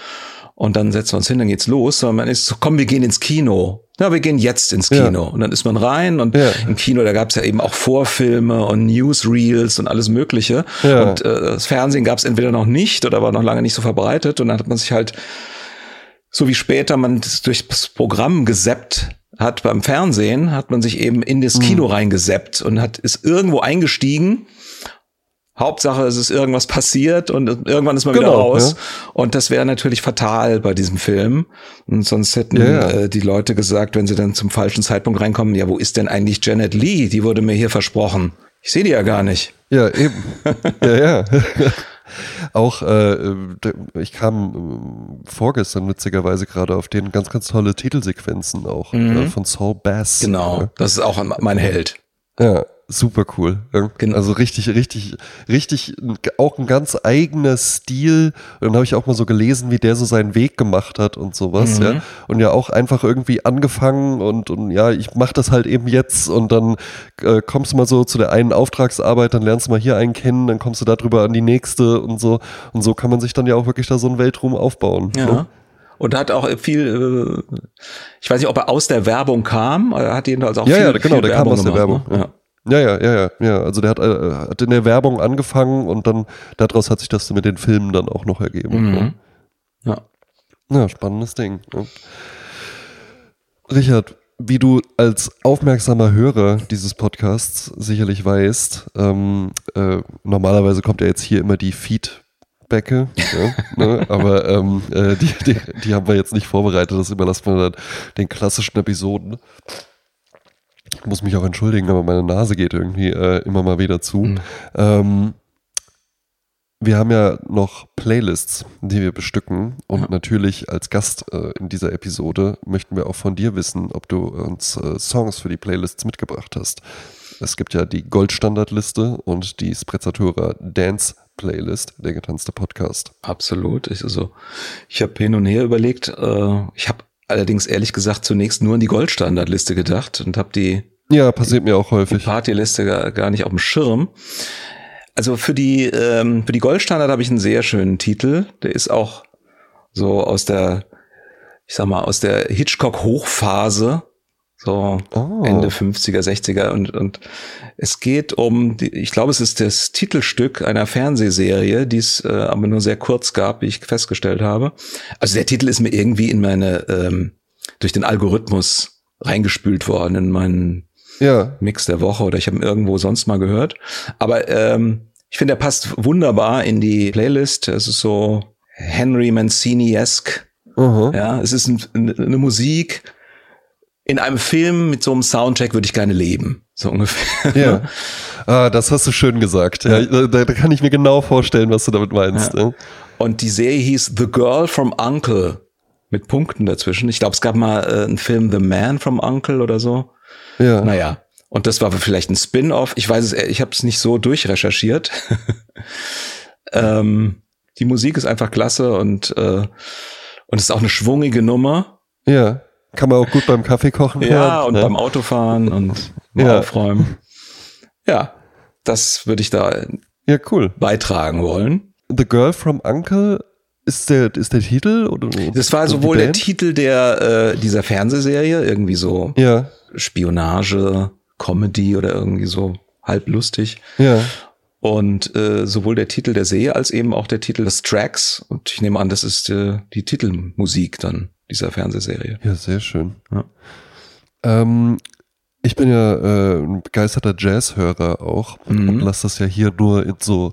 und dann setzen wir uns hin, dann geht's los, sondern man ist so, komm, wir gehen ins Kino. Ja, wir gehen jetzt ins Kino. Ja. Und dann ist man rein und ja. im Kino, da gab's ja eben auch Vorfilme und Newsreels und alles Mögliche. Und äh, das Fernsehen gab's entweder noch nicht oder war noch lange nicht so verbreitet. Und dann hat man sich halt, so wie später man durchs Programm gesappt hat beim Fernsehen, hat man sich eben in das Kino mhm. reingesappt und hat ist irgendwo eingestiegen Hauptsache, es ist irgendwas passiert und irgendwann ist man genau, wieder raus. Ja. Und das wäre natürlich fatal bei diesem Film. Und sonst hätten ja. Äh, die Leute gesagt, wenn sie dann zum falschen Zeitpunkt reinkommen, ja, wo ist denn eigentlich Janet Lee? Die wurde mir hier versprochen. Ich sehe die ja gar nicht. Ja, eben. <laughs> ja, ja. <laughs> Auch äh, ich kam äh, vorgestern witzigerweise gerade auf den ganz, ganz tolle Titelsequenzen auch mhm. äh, von Saul Bass. Genau, das ist auch mein Held. Ja, super cool. Genau. Also richtig, richtig, richtig auch ein ganz eigener Stil. Und dann habe ich auch mal so gelesen, wie der so seinen Weg gemacht hat und sowas, mhm. ja. Und ja auch einfach irgendwie angefangen und, und ja, ich mache das halt eben jetzt und dann äh, kommst du mal so zu der einen Auftragsarbeit, dann lernst du mal hier einen kennen, dann kommst du darüber an die nächste und so. Und so kann man sich dann ja auch wirklich da so einen Weltruhm aufbauen. Ja. Ne? Und hat auch viel, äh, ich weiß nicht, ob er aus der Werbung kam, er hat jedenfalls auch ja, viel, ja, genau, der Werbung kam aus der Werbung. Ne? Ja. Ja, ja, ja, ja, ja. Also der hat, äh, hat in der Werbung angefangen und dann daraus hat sich das mit den Filmen dann auch noch ergeben. Mhm. Ja. Ja, spannendes Ding. Ja. Richard, wie du als aufmerksamer Hörer dieses Podcasts sicherlich weißt, ähm, äh, normalerweise kommt ja jetzt hier immer die Feedbacke, ja, ne? <laughs> aber ähm, äh, die, die, die haben wir jetzt nicht vorbereitet, das überlassen wir dann den klassischen Episoden. Ich muss mich auch entschuldigen, aber meine Nase geht irgendwie äh, immer mal wieder zu. Mhm. Ähm, wir haben ja noch Playlists, die wir bestücken. Und ja. natürlich als Gast äh, in dieser Episode möchten wir auch von dir wissen, ob du uns äh, Songs für die Playlists mitgebracht hast. Es gibt ja die Goldstandardliste und die Sprezzatura Dance Playlist, der getanzte Podcast. Absolut. Ich, also, ich habe hin und her überlegt. Äh, ich habe allerdings ehrlich gesagt zunächst nur an die Goldstandardliste gedacht und habe die ja passiert mir auch häufig die Partyliste gar, gar nicht auf dem Schirm. Also für die ähm, für die Goldstandard habe ich einen sehr schönen Titel. Der ist auch so aus der, ich sag mal, aus der Hitchcock-Hochphase, so Oh. Ende 50er, 60er und, und es geht um, die, ich glaube, es ist das Titelstück einer Fernsehserie, die es äh, aber nur sehr kurz gab, wie ich festgestellt habe. Also der Titel ist mir irgendwie in meine, ähm, durch den Algorithmus reingespült worden, in meinen Ja. Mix der Woche oder ich habe ihn irgendwo sonst mal gehört. Aber ähm, ich finde, er passt wunderbar in die Playlist. Es ist so Henry Mancini-esque. Aha. Ja, es ist ein, eine Musik in einem Film mit so einem Soundtrack würde ich gerne leben. So ungefähr. Ja. <laughs> Ah, das hast du schön gesagt. Ja, da, da kann ich mir genau vorstellen, was du damit meinst. Ja. Und die Serie hieß The Girl from Uncle mit Punkten dazwischen. Ich glaube, es gab mal äh, einen Film The Man from Uncle oder so. Ja. Naja, und das war vielleicht ein Spin-off. Ich weiß es, ich habe es nicht so durchrecherchiert. <laughs> ähm, die Musik ist einfach klasse und äh, und es ist auch eine schwungige Nummer. ja. Kann man auch gut beim Kaffee kochen Ja, hören. und ne? beim Autofahren und Ja. Aufräumen. Ja, das würde ich da Ja, cool. beitragen wollen. The Girl from Uncle ist der, ist der Titel? Oder, Das war sowohl der? Titel der äh, dieser Fernsehserie, irgendwie so Ja, Spionage, Comedy oder irgendwie so halb lustig. ja. Und äh, sowohl der Titel der Serie als eben auch der Titel des Tracks. Und ich nehme an, das ist äh, die Titelmusik dann dieser Fernsehserie. Ja, sehr schön. Ja. Ähm, ich bin ja äh, ein begeisterter Jazzhörer auch Mhm. und lass das ja hier nur in so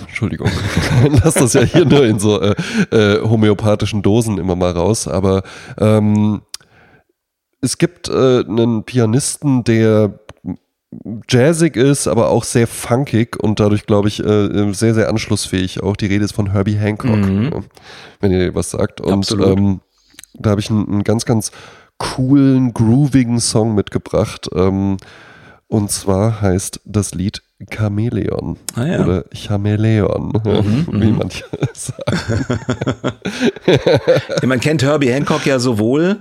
Entschuldigung, <laughs> lass das ja hier nur in so äh, äh, homöopathischen Dosen immer mal raus, aber ähm, es gibt äh, einen Pianisten, der jazzig ist, aber auch sehr funkig und dadurch, glaube ich, äh, sehr, sehr anschlussfähig auch. Die Rede ist von Herbie Hancock, Mhm. ja, wenn ihr was sagt. Und ähm, da habe ich einen, einen ganz, ganz coolen, groovigen Song mitgebracht. Ähm, und zwar heißt das Lied Chameleon Ah ja. oder Chameleon, Mhm, <laughs> wie mhm. manche <laughs> sagen. <laughs> Ja, man kennt Herbie Hancock ja sowohl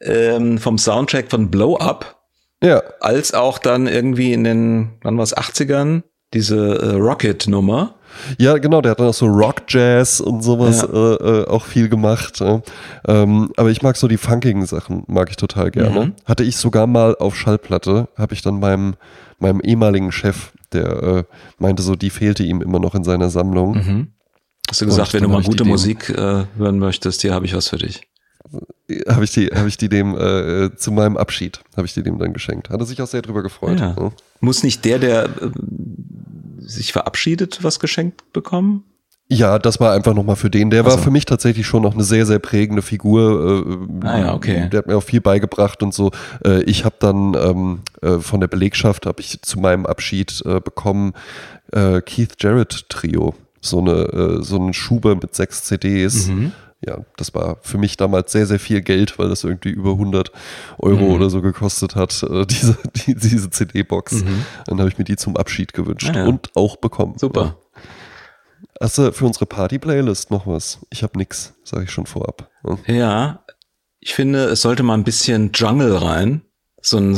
ähm, vom Soundtrack von Blow Up Ja, als auch dann irgendwie in den, wann war es, 80ern, diese äh, Rocket-Nummer. Ja, genau, der hat dann auch so Rock Jazz und sowas Ja. äh, äh, auch viel gemacht. Ja. Ähm, aber ich mag so die funkigen Sachen, mag ich total gerne. Mhm. Hatte ich sogar mal auf Schallplatte, habe ich dann meinem, meinem ehemaligen Chef, der äh, meinte so, die fehlte ihm immer noch in seiner Sammlung. Mhm. Hast du gesagt, Und wenn du mal gute Musik äh, hören möchtest, hier habe ich was für dich. Habe ich die, habe ich die dem äh, zu meinem Abschied, habe ich die dem dann geschenkt. Hat er sich auch sehr drüber gefreut. Ja. Ja. Muss nicht der, der äh, sich verabschiedet, was geschenkt bekommen? Ja, das war einfach nochmal für den. Der Ach war für mich tatsächlich schon noch eine sehr, sehr prägende Figur. Äh, Ah ja, okay. Der hat mir auch viel beigebracht und so. Äh, ich habe dann ähm, äh, von der Belegschaft, habe ich zu meinem Abschied bekommen, Keith Jarrett Trio. So eine, äh, so eine Schube mit sechs CDs. Mhm. Ja, das war für mich damals sehr, sehr viel Geld, weil das irgendwie über 100 Euro Mhm. oder so gekostet hat, äh, <laughs> diese, die, diese CD-Box. Mhm. Dann habe ich mir die zum Abschied gewünscht Ah ja. und auch bekommen. Super. Hast du für unsere Party-Playlist noch was? Ich habe nix, sage ich schon vorab. Ja. Ja, ich finde, es sollte mal ein bisschen Jungle rein. So ein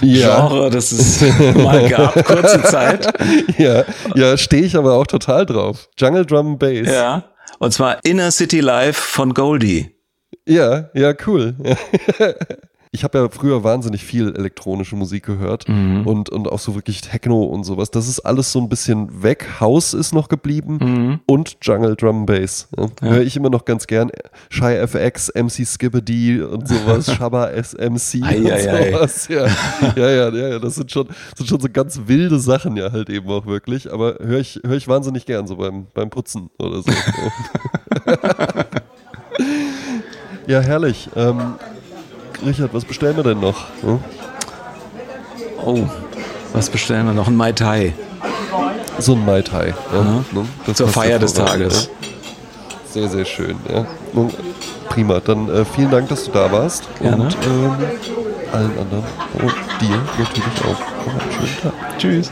Ja. Genre, das es <laughs> mal gab, kurze Zeit. <laughs> ja, ja stehe ich aber auch total drauf. Jungle Drum Bass. Ja. Und zwar Inner City Life von Goldie. ja, ja, cool. <laughs> Ich habe ja früher wahnsinnig viel elektronische Musik gehört Mhm. und, und auch so wirklich Techno und sowas. Das ist alles so ein bisschen weg. House ist noch geblieben Mhm. und Jungle Drum Bass. Ja. Höre ich immer noch ganz gern. Shy FX, MC Skibbity und sowas, <laughs> Shabba SMC Ei, und ei, ei. sowas. Ja. <laughs> ja, ja, ja, ja, das sind schon, sind schon so ganz wilde Sachen ja halt eben auch wirklich. Aber höre ich, hör ich wahnsinnig gern so beim, beim Putzen oder so. <laughs> ja, herrlich. Ähm, Richard, was bestellen wir denn noch? Hm? Oh, was bestellen wir noch? Ein Mai Tai. So ein Mai Tai. Ja, ne? Zur Feier des Tages. Ja. Sehr, sehr schön. Ja. Prima, dann äh, vielen Dank, dass du da warst. Gerne. Und ähm, allen anderen und dir natürlich auch noch einen schönen Tag. Tschüss.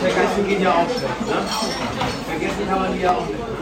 Vergessen gehen ja auch schlecht, ne? Vergessen kann man die ja auch nicht.